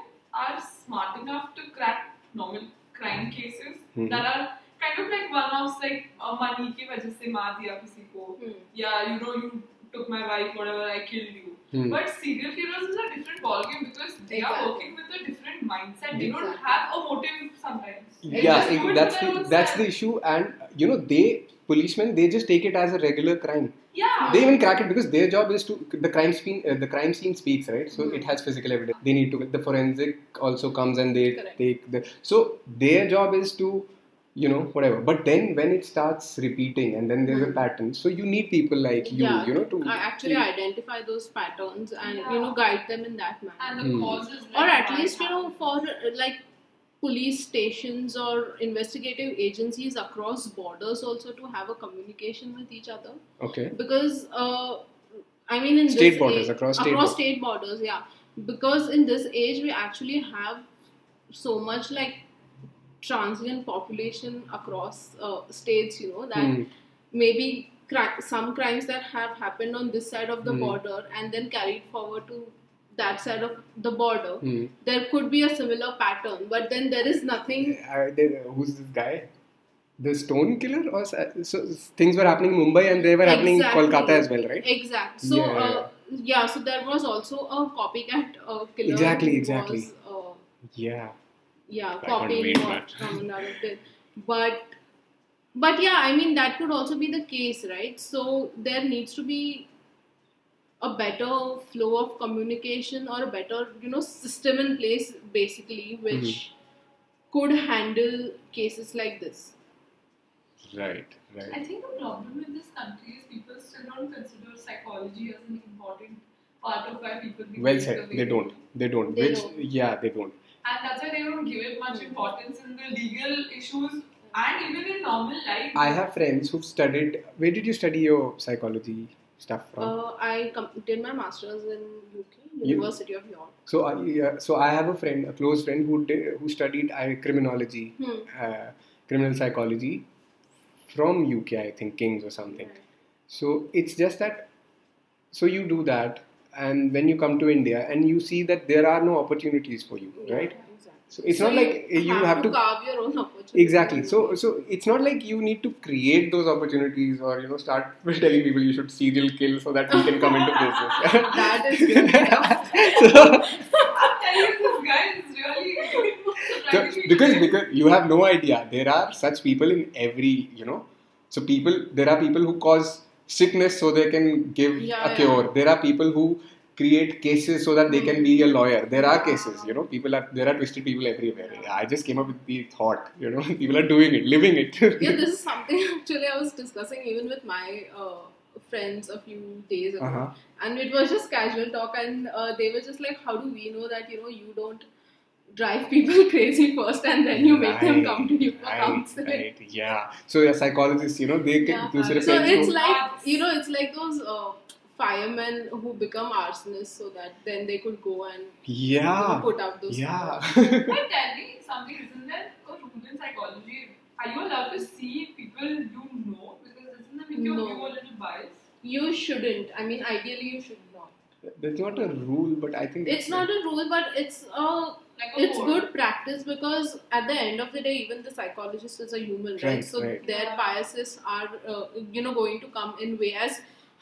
are smart enough to crack normal crime cases Hmm. that are kind of like one-offs, like uh, money की वजह से मार दिया किसी को, Hmm. yeah, you know, you took my wife, whatever, I killed you. Hmm. But serial killers is a different ballgame because they are Exactly. working with a different mindset. They don't Exactly. have a motive sometimes. They yeah, just do it that's for their the own that's the self. issue, and you know they policemen they just take it as a regular crime. Yeah. They even crack it because their job is to the crime scene. Uh, the crime scene speaks, right? So Hmm. it has physical evidence. They need to. The forensic also comes and they Correct. take the. So their job is to, you know, whatever. But then when it starts repeating and then there's a pattern, so you need people like you, yeah, you know, to I actually identify those patterns and you know guide them in that manner. And the Hmm. causes. or at least you know for like police stations or investigative agencies across borders also to have a communication with each other okay. because uh, I mean in State borders, age, across state across borders. state borders yeah because in this age we actually have so much like transient population across uh, states you know that Hmm. maybe cri- some crimes that have happened on this side of the Hmm. border and then carried forward to that side of the border Hmm. there could be a similar pattern but then there is nothing Uh, there- who's this guy? the stone killer or so, so things were happening in Mumbai and they were happening in Kolkata as well, right? Exactly. So Yeah. uh, yeah, so there was also a copycat uh, killer. Exactly, exactly. Was, uh, Yeah. yeah, can't copying wait, what Tamil Nadu did. But but yeah, I mean that could also be the case, right? So there needs to be a better flow of communication or a better, you know, system in place basically which Mm-hmm. could handle cases like this. Right, right. I think the problem with this country is people still don't consider psychology as an important part of why people Well said. They don't. They don't. They Which, don't. yeah, they don't. And that's why they don't give it much importance in the legal issues and even in normal life. I have friends who've studied. Where did you study your psychology stuff from? Uh, I com- did my masters in UK, You- University of York. so, I, yeah, so I have a friend, a close friend who did, who studied uh, criminology, Hmm. uh, criminal psychology from UK, I think Kings or something. Right. So it's just that. So you do that, and when you come to India, and you see that there are no opportunities for you, Yeah, right? So it's So not like you eh, have to carve your own opportunity. Exactly. So, so it's not like you need to create those opportunities or you know start telling people you should serial kill so that we can come into business. that is good. so, I'm telling you, this guy is really so, because because you have no idea, there are such people in every you know. So people, there are people who cause sickness so they can give Yeah, a cure. yeah. There are people who create cases so that they can be a lawyer. There are cases, you know, people are there are twisted people everywhere. I just came up with the thought, you know, people are doing it, living it. yeah, this is something actually I was discussing even with my uh, friends a few days ago, uh-huh. and it was just casual talk, and uh, they were just like, "How do we know that you know you don't?" drive people crazy first and then you make right, them come to you for right, counseling. Right, yeah. So yeah, psychologists, you know, they can yeah, do So it's like you know, it's like those uh, firemen who become arsonists, so that then they could go and you know, yeah, put out those. yeah. fires. But tell me something, isn't there a rule in psychology? Are you allowed to see people you know? Because doesn't that make you No. a little biased? You shouldn't. I mean, ideally, you should not. That's not a rule, but I think It's not a rule, but it's a Like it's code. good practice because at the end of the day, even the psychologist is a human, right? Right, so right. their biases are, uh, you know, going to come in way as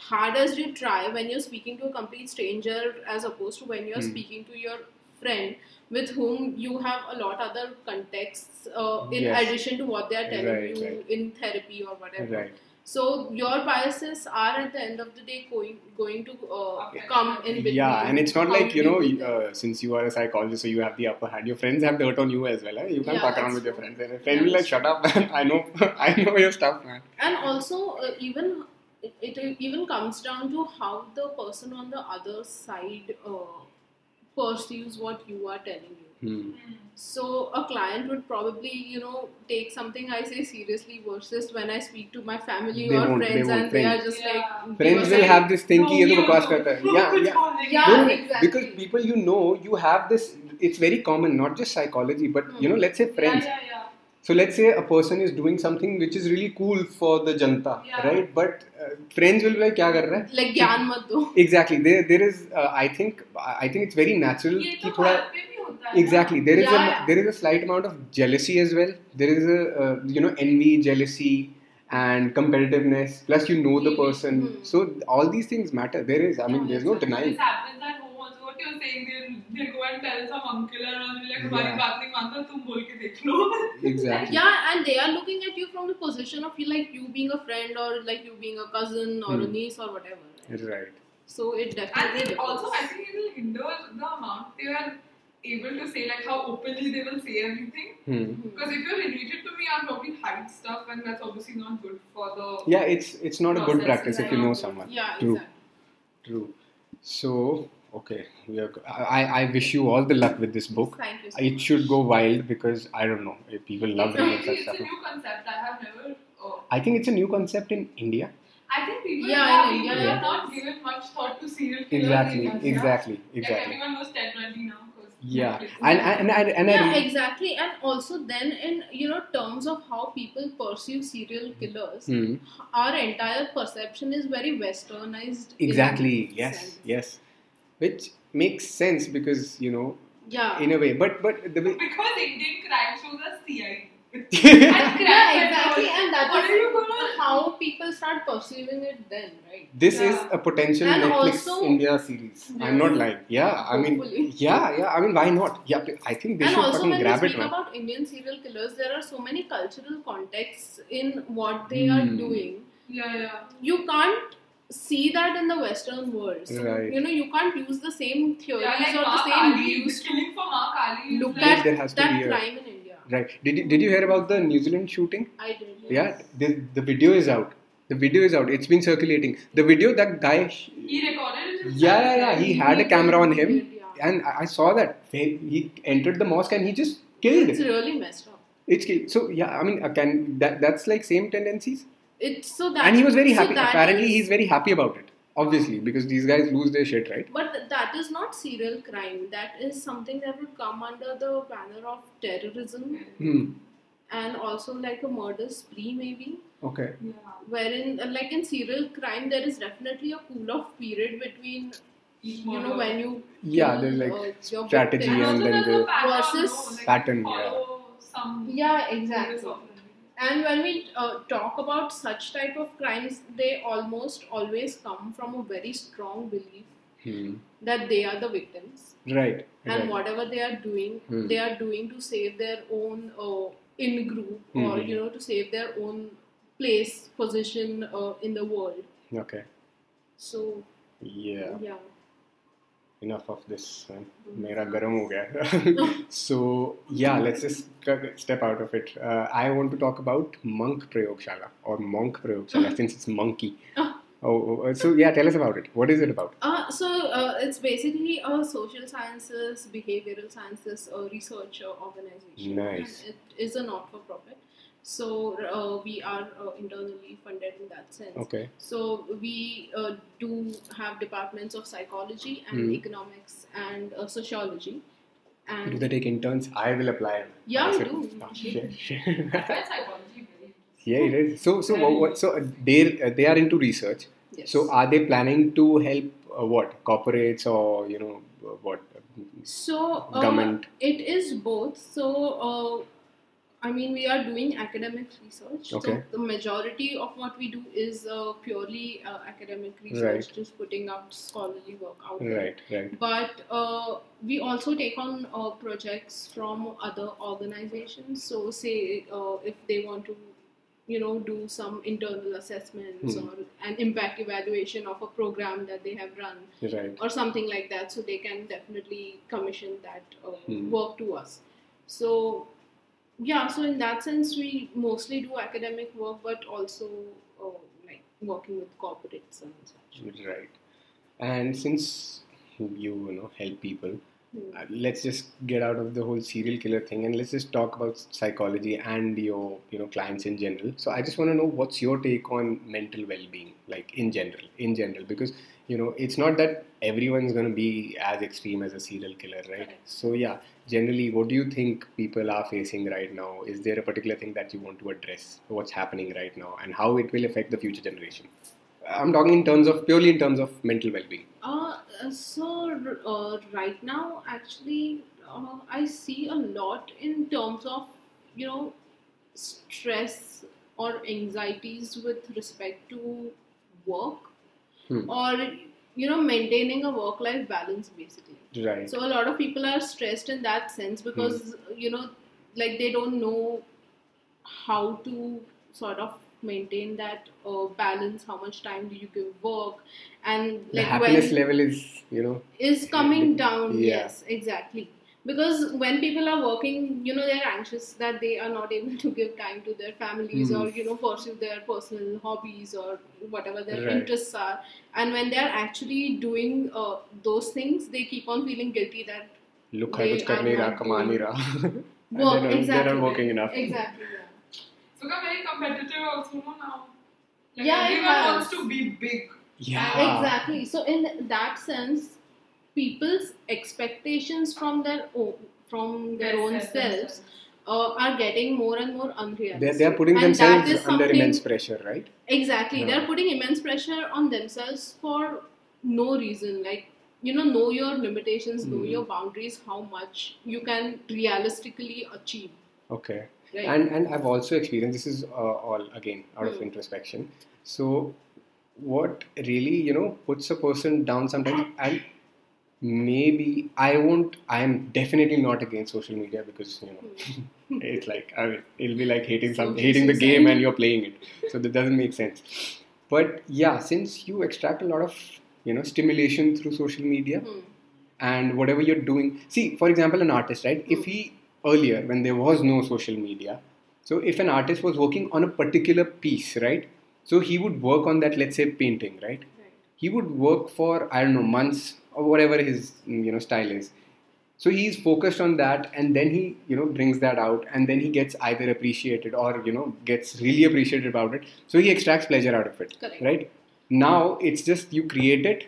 hard as you try when you're speaking to a complete stranger, as opposed to when you're Hmm. speaking to your friend with whom you have a lot other contexts uh, in Yes. addition to what they are telling Right, you right. in therapy or whatever. right. So your biases are at the end of the day going going to uh, Okay. come in between. Yeah, and it's not like you know, deal with them. uh, since you are a psychologist, so you have the upper hand. Your friends have dirt on you as well. Eh? You can't Yeah, fuck around with your friends. And a friend will like, shut up, man. I know, I know your stuff, man. and also uh, even it, it even comes down to how the person on the other side uh, perceives what you are telling you. Hmm. So a client would probably, you know, take something I say seriously versus when I speak to my family they or friends they and they are just yeah. like friends will have this thing no. Yeah, yeah. yeah exactly. Because people you know, you have this it's very common, not just psychology, but hmm. you know, hmm. let's say friends. Yeah, So let's say a person is doing something which is really cool for the janta, Yeah. right? But uh, friends will be like, क्या कर रहा है? like ज्ञान मत दो Exactly. There, there is. Uh, I think. I think it's very natural ये कि तो थोड़ा. बात पे भी होता है ना। Exactly. There is Yeah, a yeah. there is a slight amount of jealousy as well. There is a uh, you know envy, jealousy, and competitiveness. Plus, you know the person. Hmm. So all these things matter. There is. I mean, Yeah, there's no denying. This happens at home also. What you're saying, they'll, they'll go and tell some uncle and all, like, हमारी Yeah. बात नहीं मानता, तुम बोल के देख लो. Exactly. Yeah, and they are looking at you from the position of you like you being a friend or like you being a cousin or a Hmm. niece or whatever. right? Right. So it And definitely then differs. also, I think it will hinder the amount they are able to say, like how openly they will say everything. Hmm. Because if you're related to me, I'll probably hide stuff, and that's obviously not good for the. Yeah, it's it's not a good Process practice is if you know around. someone. Yeah, True. exactly. True. So okay, we are, I I wish you all the luck with this book. Thank you. So It should go wild because I don't know if people love So reading maybe such it's a new concept. I have never. Uh, I think it's a new concept in India. I think people, Yeah, yeah, in people India, have not given much thought to serial killers. Exactly. in India. Exactly. Like Exactly. everyone knows Ted Bundy now. 'cause Yeah, and and and, and yeah, I, exactly. And also then in you know terms of how people perceive serial killers, Hmm. our entire perception is very westernized. exactly yes sense. yes, which makes sense because you know Yeah. in a way, but but the way Because Indian crime shows are CI. and crack Yeah, and exactly, and that what is gonna how people start perceiving it then, right? This Yeah. is a potential And Netflix also- India series. I'm not Yes. lying. Yeah, I mean, Hopefully. yeah, yeah. I mean, why not? Yeah, I think they and should also fucking when we grab it, speak man. about Indian serial killers, there are so many cultural contexts in what they are Hmm. doing. Yeah, yeah. You can't see that in the Western world. So, Right. You know, you can't use the same theories Yeah, like or the same Kali, views to for Ma Kali. look like, at There has to that be a- crime in India. Right. Did you, did you hear about the New Zealand shooting? I did. Yeah, the, the video is out. The video is out. It's been circulating. The video that guy. He recorded it. Yeah, yeah, yeah. He had a camera on him, yeah. and I I saw that he he entered the mosque and he just killed. It's really messed up. It's killed. So yeah, I mean, uh, can that that's like same tendencies? It's so that And he was very happy. that Apparently, is- he's very happy about it. Obviously, because these guys lose their shit, right? But that is not serial crime. That is something that would come under the banner of terrorism Hmm. and also like a murder spree, maybe. Okay. Yeah. Wherein, uh, like in serial crime, there is definitely a cool off period between, you know, when you. Yeah, kill, there's like uh, your strategy victim. And and then there's the pattern, versus no? Like pattern, follow some Yeah, exactly. And when we uh, talk about such type of crimes, they almost always come from a very strong belief Hmm. that they are the victims. Right. and right. whatever they are doing Hmm. they are doing to save their own uh, in group or Mhm. you know to save their own place position uh, in the world Okay. so Yeah. yeah enough of this mera garam ho gaya so yeah let's just step out of it uh, i want to talk about monk prayogshala or monk prayogshala since it's monkey oh, oh, oh. So yeah, tell us about it. What is it about? Uh, so uh, it's basically a social sciences, behavioral sciences, uh, research organization. Nice. And it is a not-for-profit so uh, we are uh, internally funded in that sense okay So we uh, do have departments of psychology and Hmm. economics and uh, sociology. And do they take interns I will apply Yeah, That's we it. do. Ah, shit, shit. That's why psychology very yeah it is so so what, what, so uh, they uh, they are into research yes. so are they planning to help uh, what corporates or you know uh, what so uh, government. it is both. So uh, I mean, we are doing academic research. Okay. So the majority of what we do is uh, purely uh, academic research, Right. just putting out scholarly work out there. right right but uh, we also take on uh, projects from other organizations so say uh, if they want to you know do some internal assessments Hmm. or an impact evaluation of a program that they have run right or something like that so they can definitely commission that uh, Hmm. work to us so yeah so in that sense we mostly do academic work but also uh, like working with corporates and such Right. And since you you know help people, Hmm. uh, let's just get out of the whole serial killer thing and let's just talk about psychology and your you know clients in general. So I just want to know what's your take on mental well-being, like in general, in general, because you know it's not that everyone's going to be as extreme as a serial killer, right? So yeah, generally, what do you think people are facing right now? Is there a particular thing that you want to address? What's happening right now, and how it will affect the future generation? I'm talking in terms of purely in terms of mental well-being. Uh, uh, so uh, right now, actually, uh, I see a lot in terms of you know stress or anxieties with respect to work Hmm. or you know maintaining a work-life balance basically. Right. So a lot of people are stressed in that sense because you know like they don't know how to sort of maintain that uh, balance how much time do you give work and the like happiness when level is, you know, is coming down Yeah. yes exactly because when people are working you know they're anxious that they are not able to give time to their families mm. or hmm. you know pursue their personal hobbies or whatever their right. interests are. And when they're actually doing uh, those things they keep on feeling guilty that look they kuch kar nahi kama nahi raha work they're exactly they're not working enough. Exactly yeah. it's very competitive also now. Like yeah everyone wants to be big. Yeah. Exactly. So in that sense people's expectations from their own, from their Yes, own yes, yes, selves uh, are getting more and more unrealistic. they're, they're putting And themselves is under immense pressure right Exactly. Yeah. They're putting immense pressure on themselves for no reason. Like you know, know your limitations, know Mhm. your boundaries, how much you can realistically achieve. okay Right. and and I've also experienced this is uh, all again out of Hmm. introspection. So what really you know puts a person down sometimes and maybe I won't I am definitely not against social media because you know it's like I mean, it'll be like hating some hating the game and you're playing it. So that doesn't make sense. But yeah since you extract a lot of you know stimulation through social media Hmm. and whatever you're doing see for example an artist right? If he earlier when there was no social media so if an artist was working on a particular piece right? So he would work on that let's say painting right? Right. he would work for i don't know months or whatever his mm, you know style is. So he's focused on that and then he you know brings that out and then he gets either appreciated or you know gets really appreciated about it. So he extracts pleasure out of it Correct. right? Now it's just you create it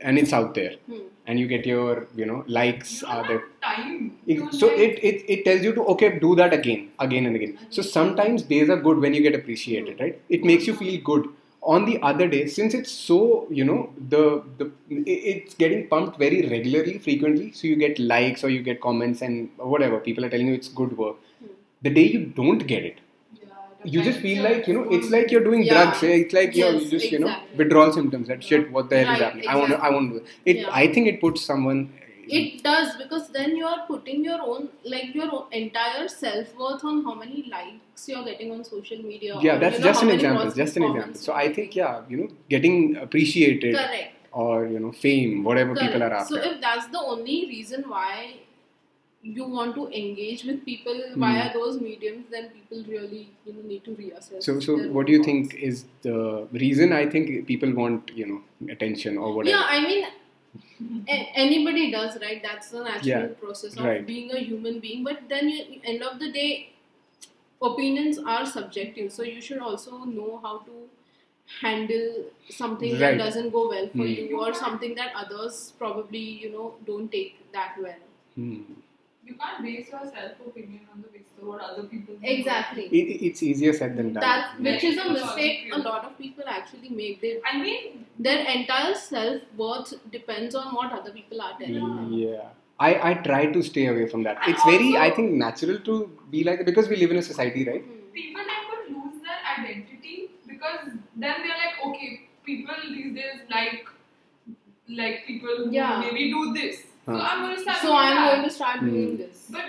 and it's out there. Hmm. and you get your you know likes You are don't there have time. it- so like, it, it it tells you to okay do that again again and again. So sometimes days are good when you get appreciated right? It makes you feel good on the other day since it's so you know the the it's getting pumped very regularly frequently so you get likes or you get comments and whatever people are telling you it's good work Hmm. the day you don't get it yeah, you just feel like you know it's like you're doing Yeah. drugs eh? it's like you're Yes, just you know withdrawal symptoms that shit what the hell is happening i want to i want to it Yeah. i think it puts someone It does because then you are putting your own, like your own entire self worth on how many likes you're getting on social media. yeah or, that's you know, just an example just an example so i think yeah you know getting appreciated Correct. or you know fame whatever people are Correct. after So if that's the only reason why you want to engage with people Hmm. via those mediums, then people really you know need to reassess. so so what do you own think is the reason i think people want you know attention or whatever Yeah, I mean, anybody does, right? That's the natural Yeah, process of right. being a human being. But then, you, end of the day, opinions are subjective. So you should also know how to handle something that doesn't go well for Hmm. you, or something that others probably you know don't take that well. Hmm. You can't base your self opinion on the basis of what other people think. Exactly. it, it's easier said than done That which is a mistake a lot of people actually make. They I mean, their entire self worth depends on what other people are telling them. Yeah. I, I try to stay away from that. And It's very, I think, natural to be like that because we live in a society, right? Hmm. people tend to lose their identity because then they're like, okay, people these days like like people who Yeah. maybe do this. So I'm going to start So doing I'm that. going to start Hmm. doing this. But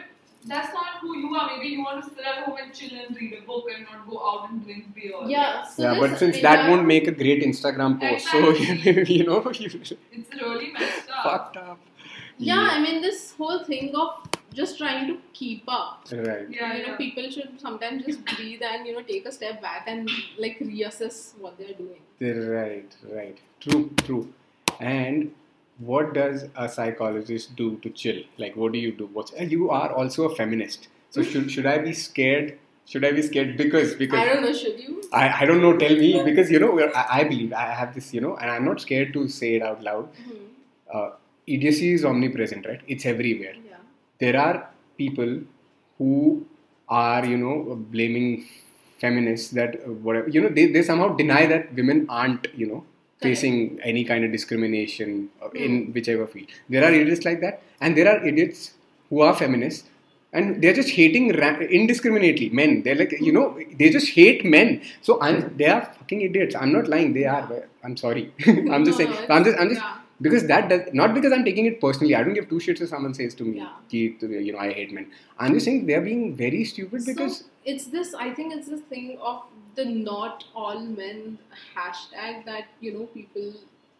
that's not who you are. Maybe you want to sit at home and chill and read a book and not go out and drink beer. Yeah, so yeah, but since that won't make a great Instagram post, so you know, you It's really messed up. fucked up. Yeah, I mean this whole thing of just trying to keep up. Right. Yeah, you know, yeah. people should sometimes just breathe and you know take a step back and like reassess what they're doing. Right, right. True, true. And what does a psychologist do to chill? Like, what do you do? What's you are also a feminist, so should should I be scared? Should I be scared because because I don't know, should you? I, I don't know. Tell me because you know I, I believe I have this you know, and I'm not scared to say it out loud. Hmm. Uh, idiocy is omnipresent, right? It's everywhere. Yeah. There are people who are you know blaming feminists that uh, whatever you know they, they somehow deny that women aren't you know facing any kind of discrimination uh, in whichever field. There are idiots like that, and there are idiots who are feminists. And they're just hating ra- indiscriminately men. They're like, you know, they just hate men. So I'm, they are fucking idiots. I'm not lying. They are. I'm sorry. I'm just No, saying. I'm just, I'm just yeah. Because that does not because I'm taking it personally. I don't give two shits if someone says to me, Yeah. You know, I hate men. I'm just saying they're being very stupid because so it's this. I think it's this thing of the not all men hashtag that you know people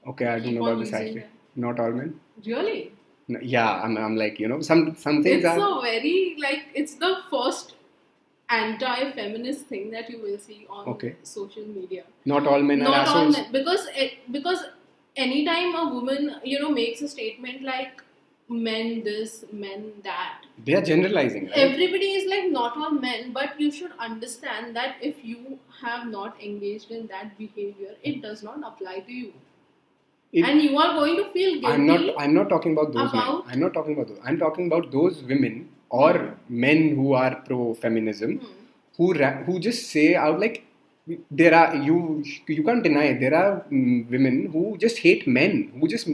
okay, I don't know about this actually. Not all men. Really. No, yeah, I'm, I'm like you know some some things It's are a very like it's the first anti-feminist thing that you will see on Okay. social media. not all men are Not all men because it, because anytime a woman you know makes a statement like men this men that They are generalizing. Right? everybody is like not all men but you should understand that if you have not engaged in that behavior it does not apply to you It- and you are going to feel guilty I'm not. I'm not talking about those about- men. I'm not talking about those. I'm talking about those women or men who are pro-feminism Hmm. who ra- who just say out like there are you you can't deny it. there are mm, women who just hate men who just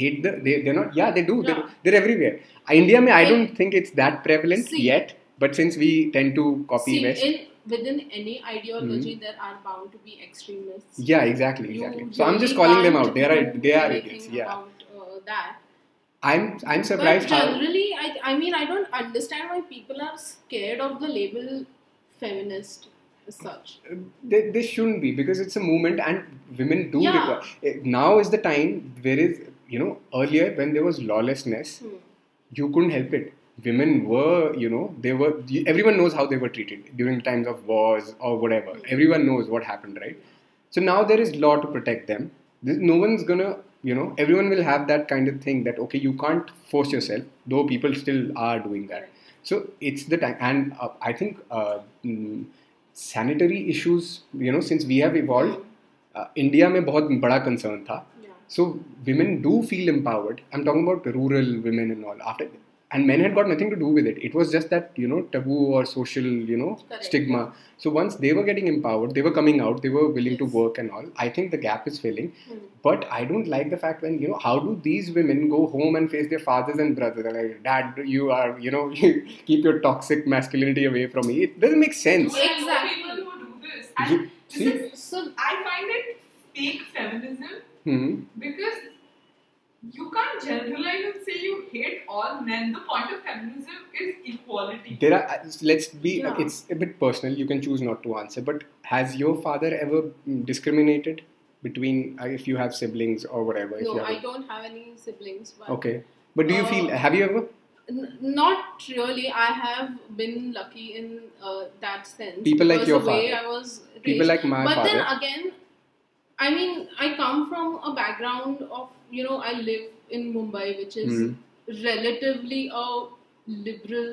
hate the they they're not yeah they do they're, they're everywhere India may I don't think it's that prevalent See, yet But since we tend to copy See, West, in within any ideology, there are bound to be extremists. yeah, exactly, You exactly. So I'm just calling them out. They are they are idiots. Yeah, About, uh, that. I'm I'm But surprised how. generally, I, I mean, I don't understand why people are scared of the label feminist as such. they, they shouldn't be because it's a movement and women do Yeah. require. Eh, now is the time there is you know earlier when there was lawlessness Hmm. you couldn't help it. Women were you know they were everyone knows how they were treated during times of wars or whatever. Everyone knows what happened right? So now there is law to protect them. No one's gonna you know everyone will have that kind of thing that okay you can't force yourself though people still are doing that. So it's the time and uh, i think uh, sanitary issues you know since we have evolve India में बहुत बड़ा concern था। So women do feel empowered I am talking about rural women in all after and men had got nothing to do with it it was just that you know taboo or social you know Correct. stigma so once they were getting empowered they were coming out they were willing to work and all i think the gap is filling Hmm. but I don't like the fact when you know how do these women go home and face their fathers and brothers? They're like, Dad, you are you know keep your toxic masculinity away from me. It doesn't make sense. Well, I know Exactly. people who do this. You- And this is, So I find it fake feminism Hmm. because you can't generalize and say you hate all men. The point of feminism is equality. There are uh, let's be Yeah. it's a bit personal. You can choose not to answer. But has your father ever discriminated between uh, if you have siblings or whatever? If no, you I don't have any siblings. But Okay. But do you feel? Uh, Have you ever? N- not really. I have been lucky in uh, that sense. People like because your the way father. I was People like my but father. then again, I mean, I come from a background of you know I live in Mumbai, which is Mhm. relatively a liberal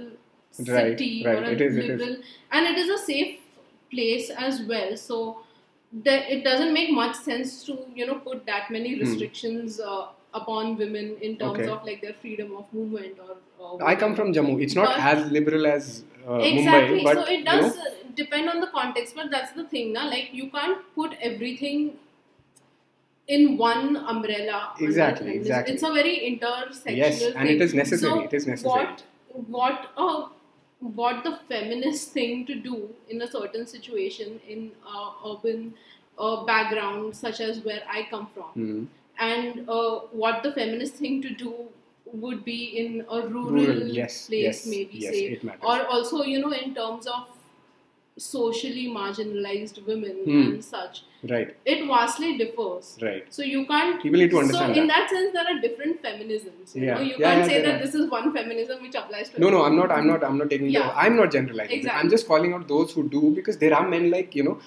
Right, city right. or a It is, it is. liberal, and it is a safe place as well. So. That it doesn't make much sense to you know put that many Hmm. restrictions uh, upon women in terms Okay. of like their freedom of movement or, I come from Jammu. It's not But- as liberal as uh, exactly Mumbai, but so it you know, does uh, depend on the context but that's the thing na like you can't put everything in one umbrella Exactly, exactly. it's a very intersectional Yes, and thing. it is necessary, So it is necessary. what what uh, what the feminist thing to do in a certain situation in a urban uh, background such as where i come from hmm. and uh, what the feminist thing to do would be in a rural, Rural, yes, place yes, maybe yes, say or also you know in terms of socially marginalized women Hmm. and such right, it vastly differs right. so you can't People need to understand so in that. that sense there are different feminisms you Yeah. know you Yeah, can't yeah, say that are. this is one feminism which applies to No, no, I'm not. I'm not. I'm not taking. Yeah. The, I'm not generalizing. Exactly. I'm just calling out those who do because there are men like you know.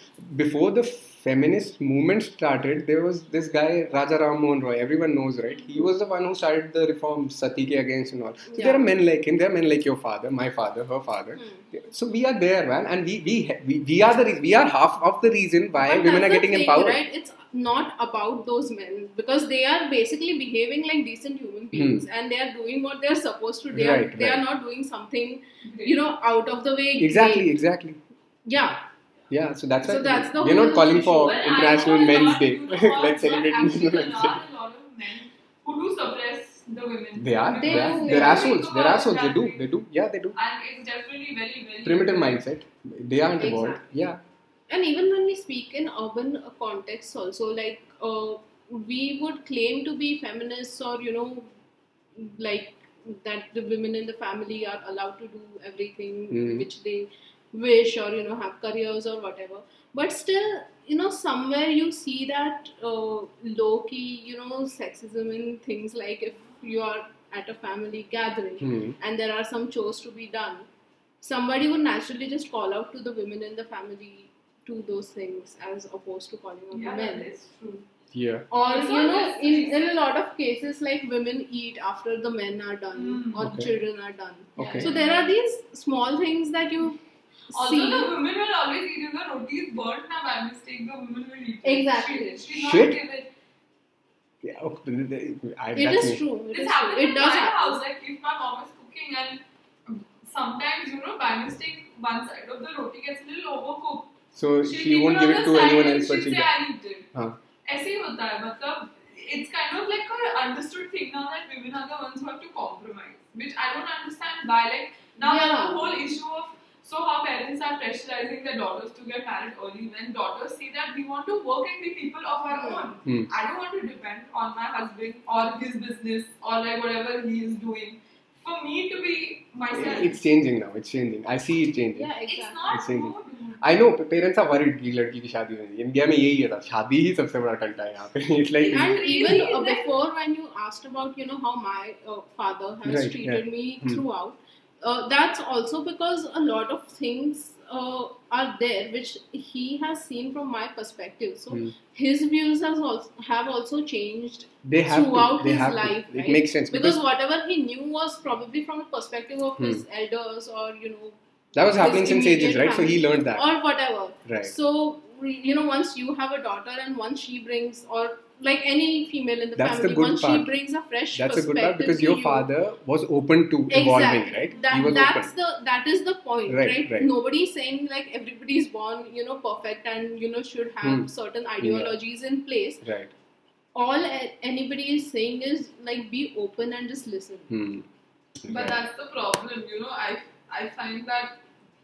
Before the feminist movement started, there was this guy Raja Ram Mohan Roy. Everyone knows, right? He was the one who started the reform Sati ke against and all. So Yeah. there are men like him. There are men like your father, my father, her father. Hmm. So we are there, man, and we we we, we are the we are half of the reason why But women are getting thing, empowered. Right? It's not about those men because they are basically behaving like decent human beings and they are doing what they are supposed to. They Hmm. Right, are they right. are not doing something you know out of the way. Exactly, exactly. Yeah. Yeah, so that's So why that's the we're not calling issue. for Well, International Men's Day, you know what, like but celebrating there are a lot of men who do suppress the women. They are. They They are. do. They're They assholes. They're assholes. They do. They do. Yeah, they do. And it's definitely very, very Primitive mindset. They aren't evolved. Exactly. Yeah. And even when we speak in urban contexts, also like uh, we would claim to be feminists, or you know, like that the women in the family are allowed to do everything Mhm. which they wish, or you know, have careers or whatever. But still, you know, somewhere you see that uh, low key, you know, sexism in things like if you are at a family gathering Hmm. and there are some chores to be done, somebody would naturally just call out to the women in the family to those things as opposed to calling out Yeah, the men. that is true. Yeah. Or It's you know, in, in a lot of cases, like women eat after the men are done Mm. or Okay. children are done. Okay. So there are these small things that you Also, see. the women will always eat if the roti is burnt now by mistake. The woman will eat it. Exactly. She, she's Shit. not give it. Yeah. Okay. th- th- I, It that's is me. true. It This is happens true. It in does my happen. house. Like if my mom is cooking and sometimes you know by mistake one side of the roti gets a little overcooked. So She'll she keep won't it give on it the to side anyone and else, but she'll she'll. say I eat it. हाँ. ऐसे ही होता है मतलब it's kind of like a understood thing now that women are the ones who have to compromise which I don't understand why like Now Yeah. the whole issue of so how parents are pressurizing their daughters to get married early when daughters say that we want to work and be people of our Hmm. own. Hmm. I don't want to depend on my husband or his business or like whatever he is doing. For me to be myself. It's changing now. It's changing. I see it changing. Yeah, it's exactly. not It's changing. good. I know parents are worried कि लड़की की शादी होगी India में यही है था शादी ही सबसे बड़ा कंटा है यहाँ पे it's like and even uh, Then- before when you asked about you know how my uh, father has Right, treated yeah. me Hmm. throughout uh, that's also because a lot of things uh, are there which he has seen from my perspective so Hmm. his views has also have also changed they have to, throughout they his have life to. It makes sense because whatever he knew was probably from the perspective of Hmm. his elders or you know that was happening since ages, right? So he learned that, or whatever right? so you know, once you have a daughter and once she brings, or like any female in the That's family, good once part. she brings a fresh That's a good part because your you, father was open to evolving, Exactly. right? That, he was that's open. the that is the point, Right, right? right. Nobody's saying like everybody is born, you know, perfect and you know should have Hmm. certain ideologies in place. Right. All anybody is saying is like be open and just listen. Hmm. But Right. that's the problem, you know. I I find that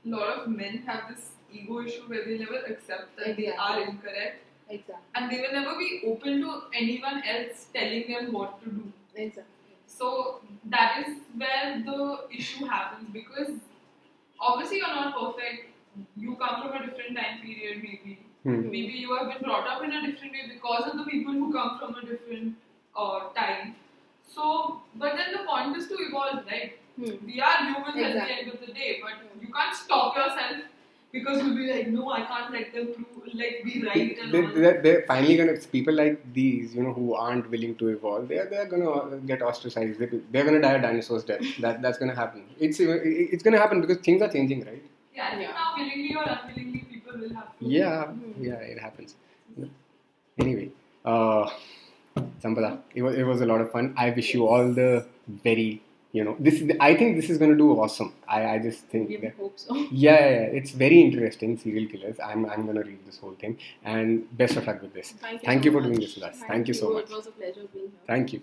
a lot of men have this ego issue where they never accept that they are incorrect, Exactly. and they will never be open to anyone else telling them what to do. Exactly. So that is where the issue happens because obviously you're not perfect. You come from a different time period, maybe. Hmm. Maybe you have been brought up in a different way because of the people who come from a different uh, time. So, but then the point is to evolve, right? Hmm. We are humans at Exactly. the end of the day, but you can't stop yourself because you'll be like, no, I can't let them prove, like, be right and They, they're, they're finally gonna people like these, you know, who aren't willing to evolve. They're they're gonna get ostracized. They, they're gonna die a dinosaur's death. That that's gonna happen. It's it's gonna happen because things are changing, right? Yeah, I think Yeah. now willingly or unwillingly, people will have to. Yeah, Hmm. yeah, it happens. Anyway, uh, Sampada, it was, it was a lot of fun. I wish you all the very, you know, this. is I think this is going to do awesome. I, I just think We that. hope so. Yeah, yeah, yeah, it's very interesting. Serial killers. I'm, I'm going to read this whole thing. And best of luck with this. Thank you. Thank so you for much. doing this with us. Thank you so much. It was a pleasure being here. Thank you.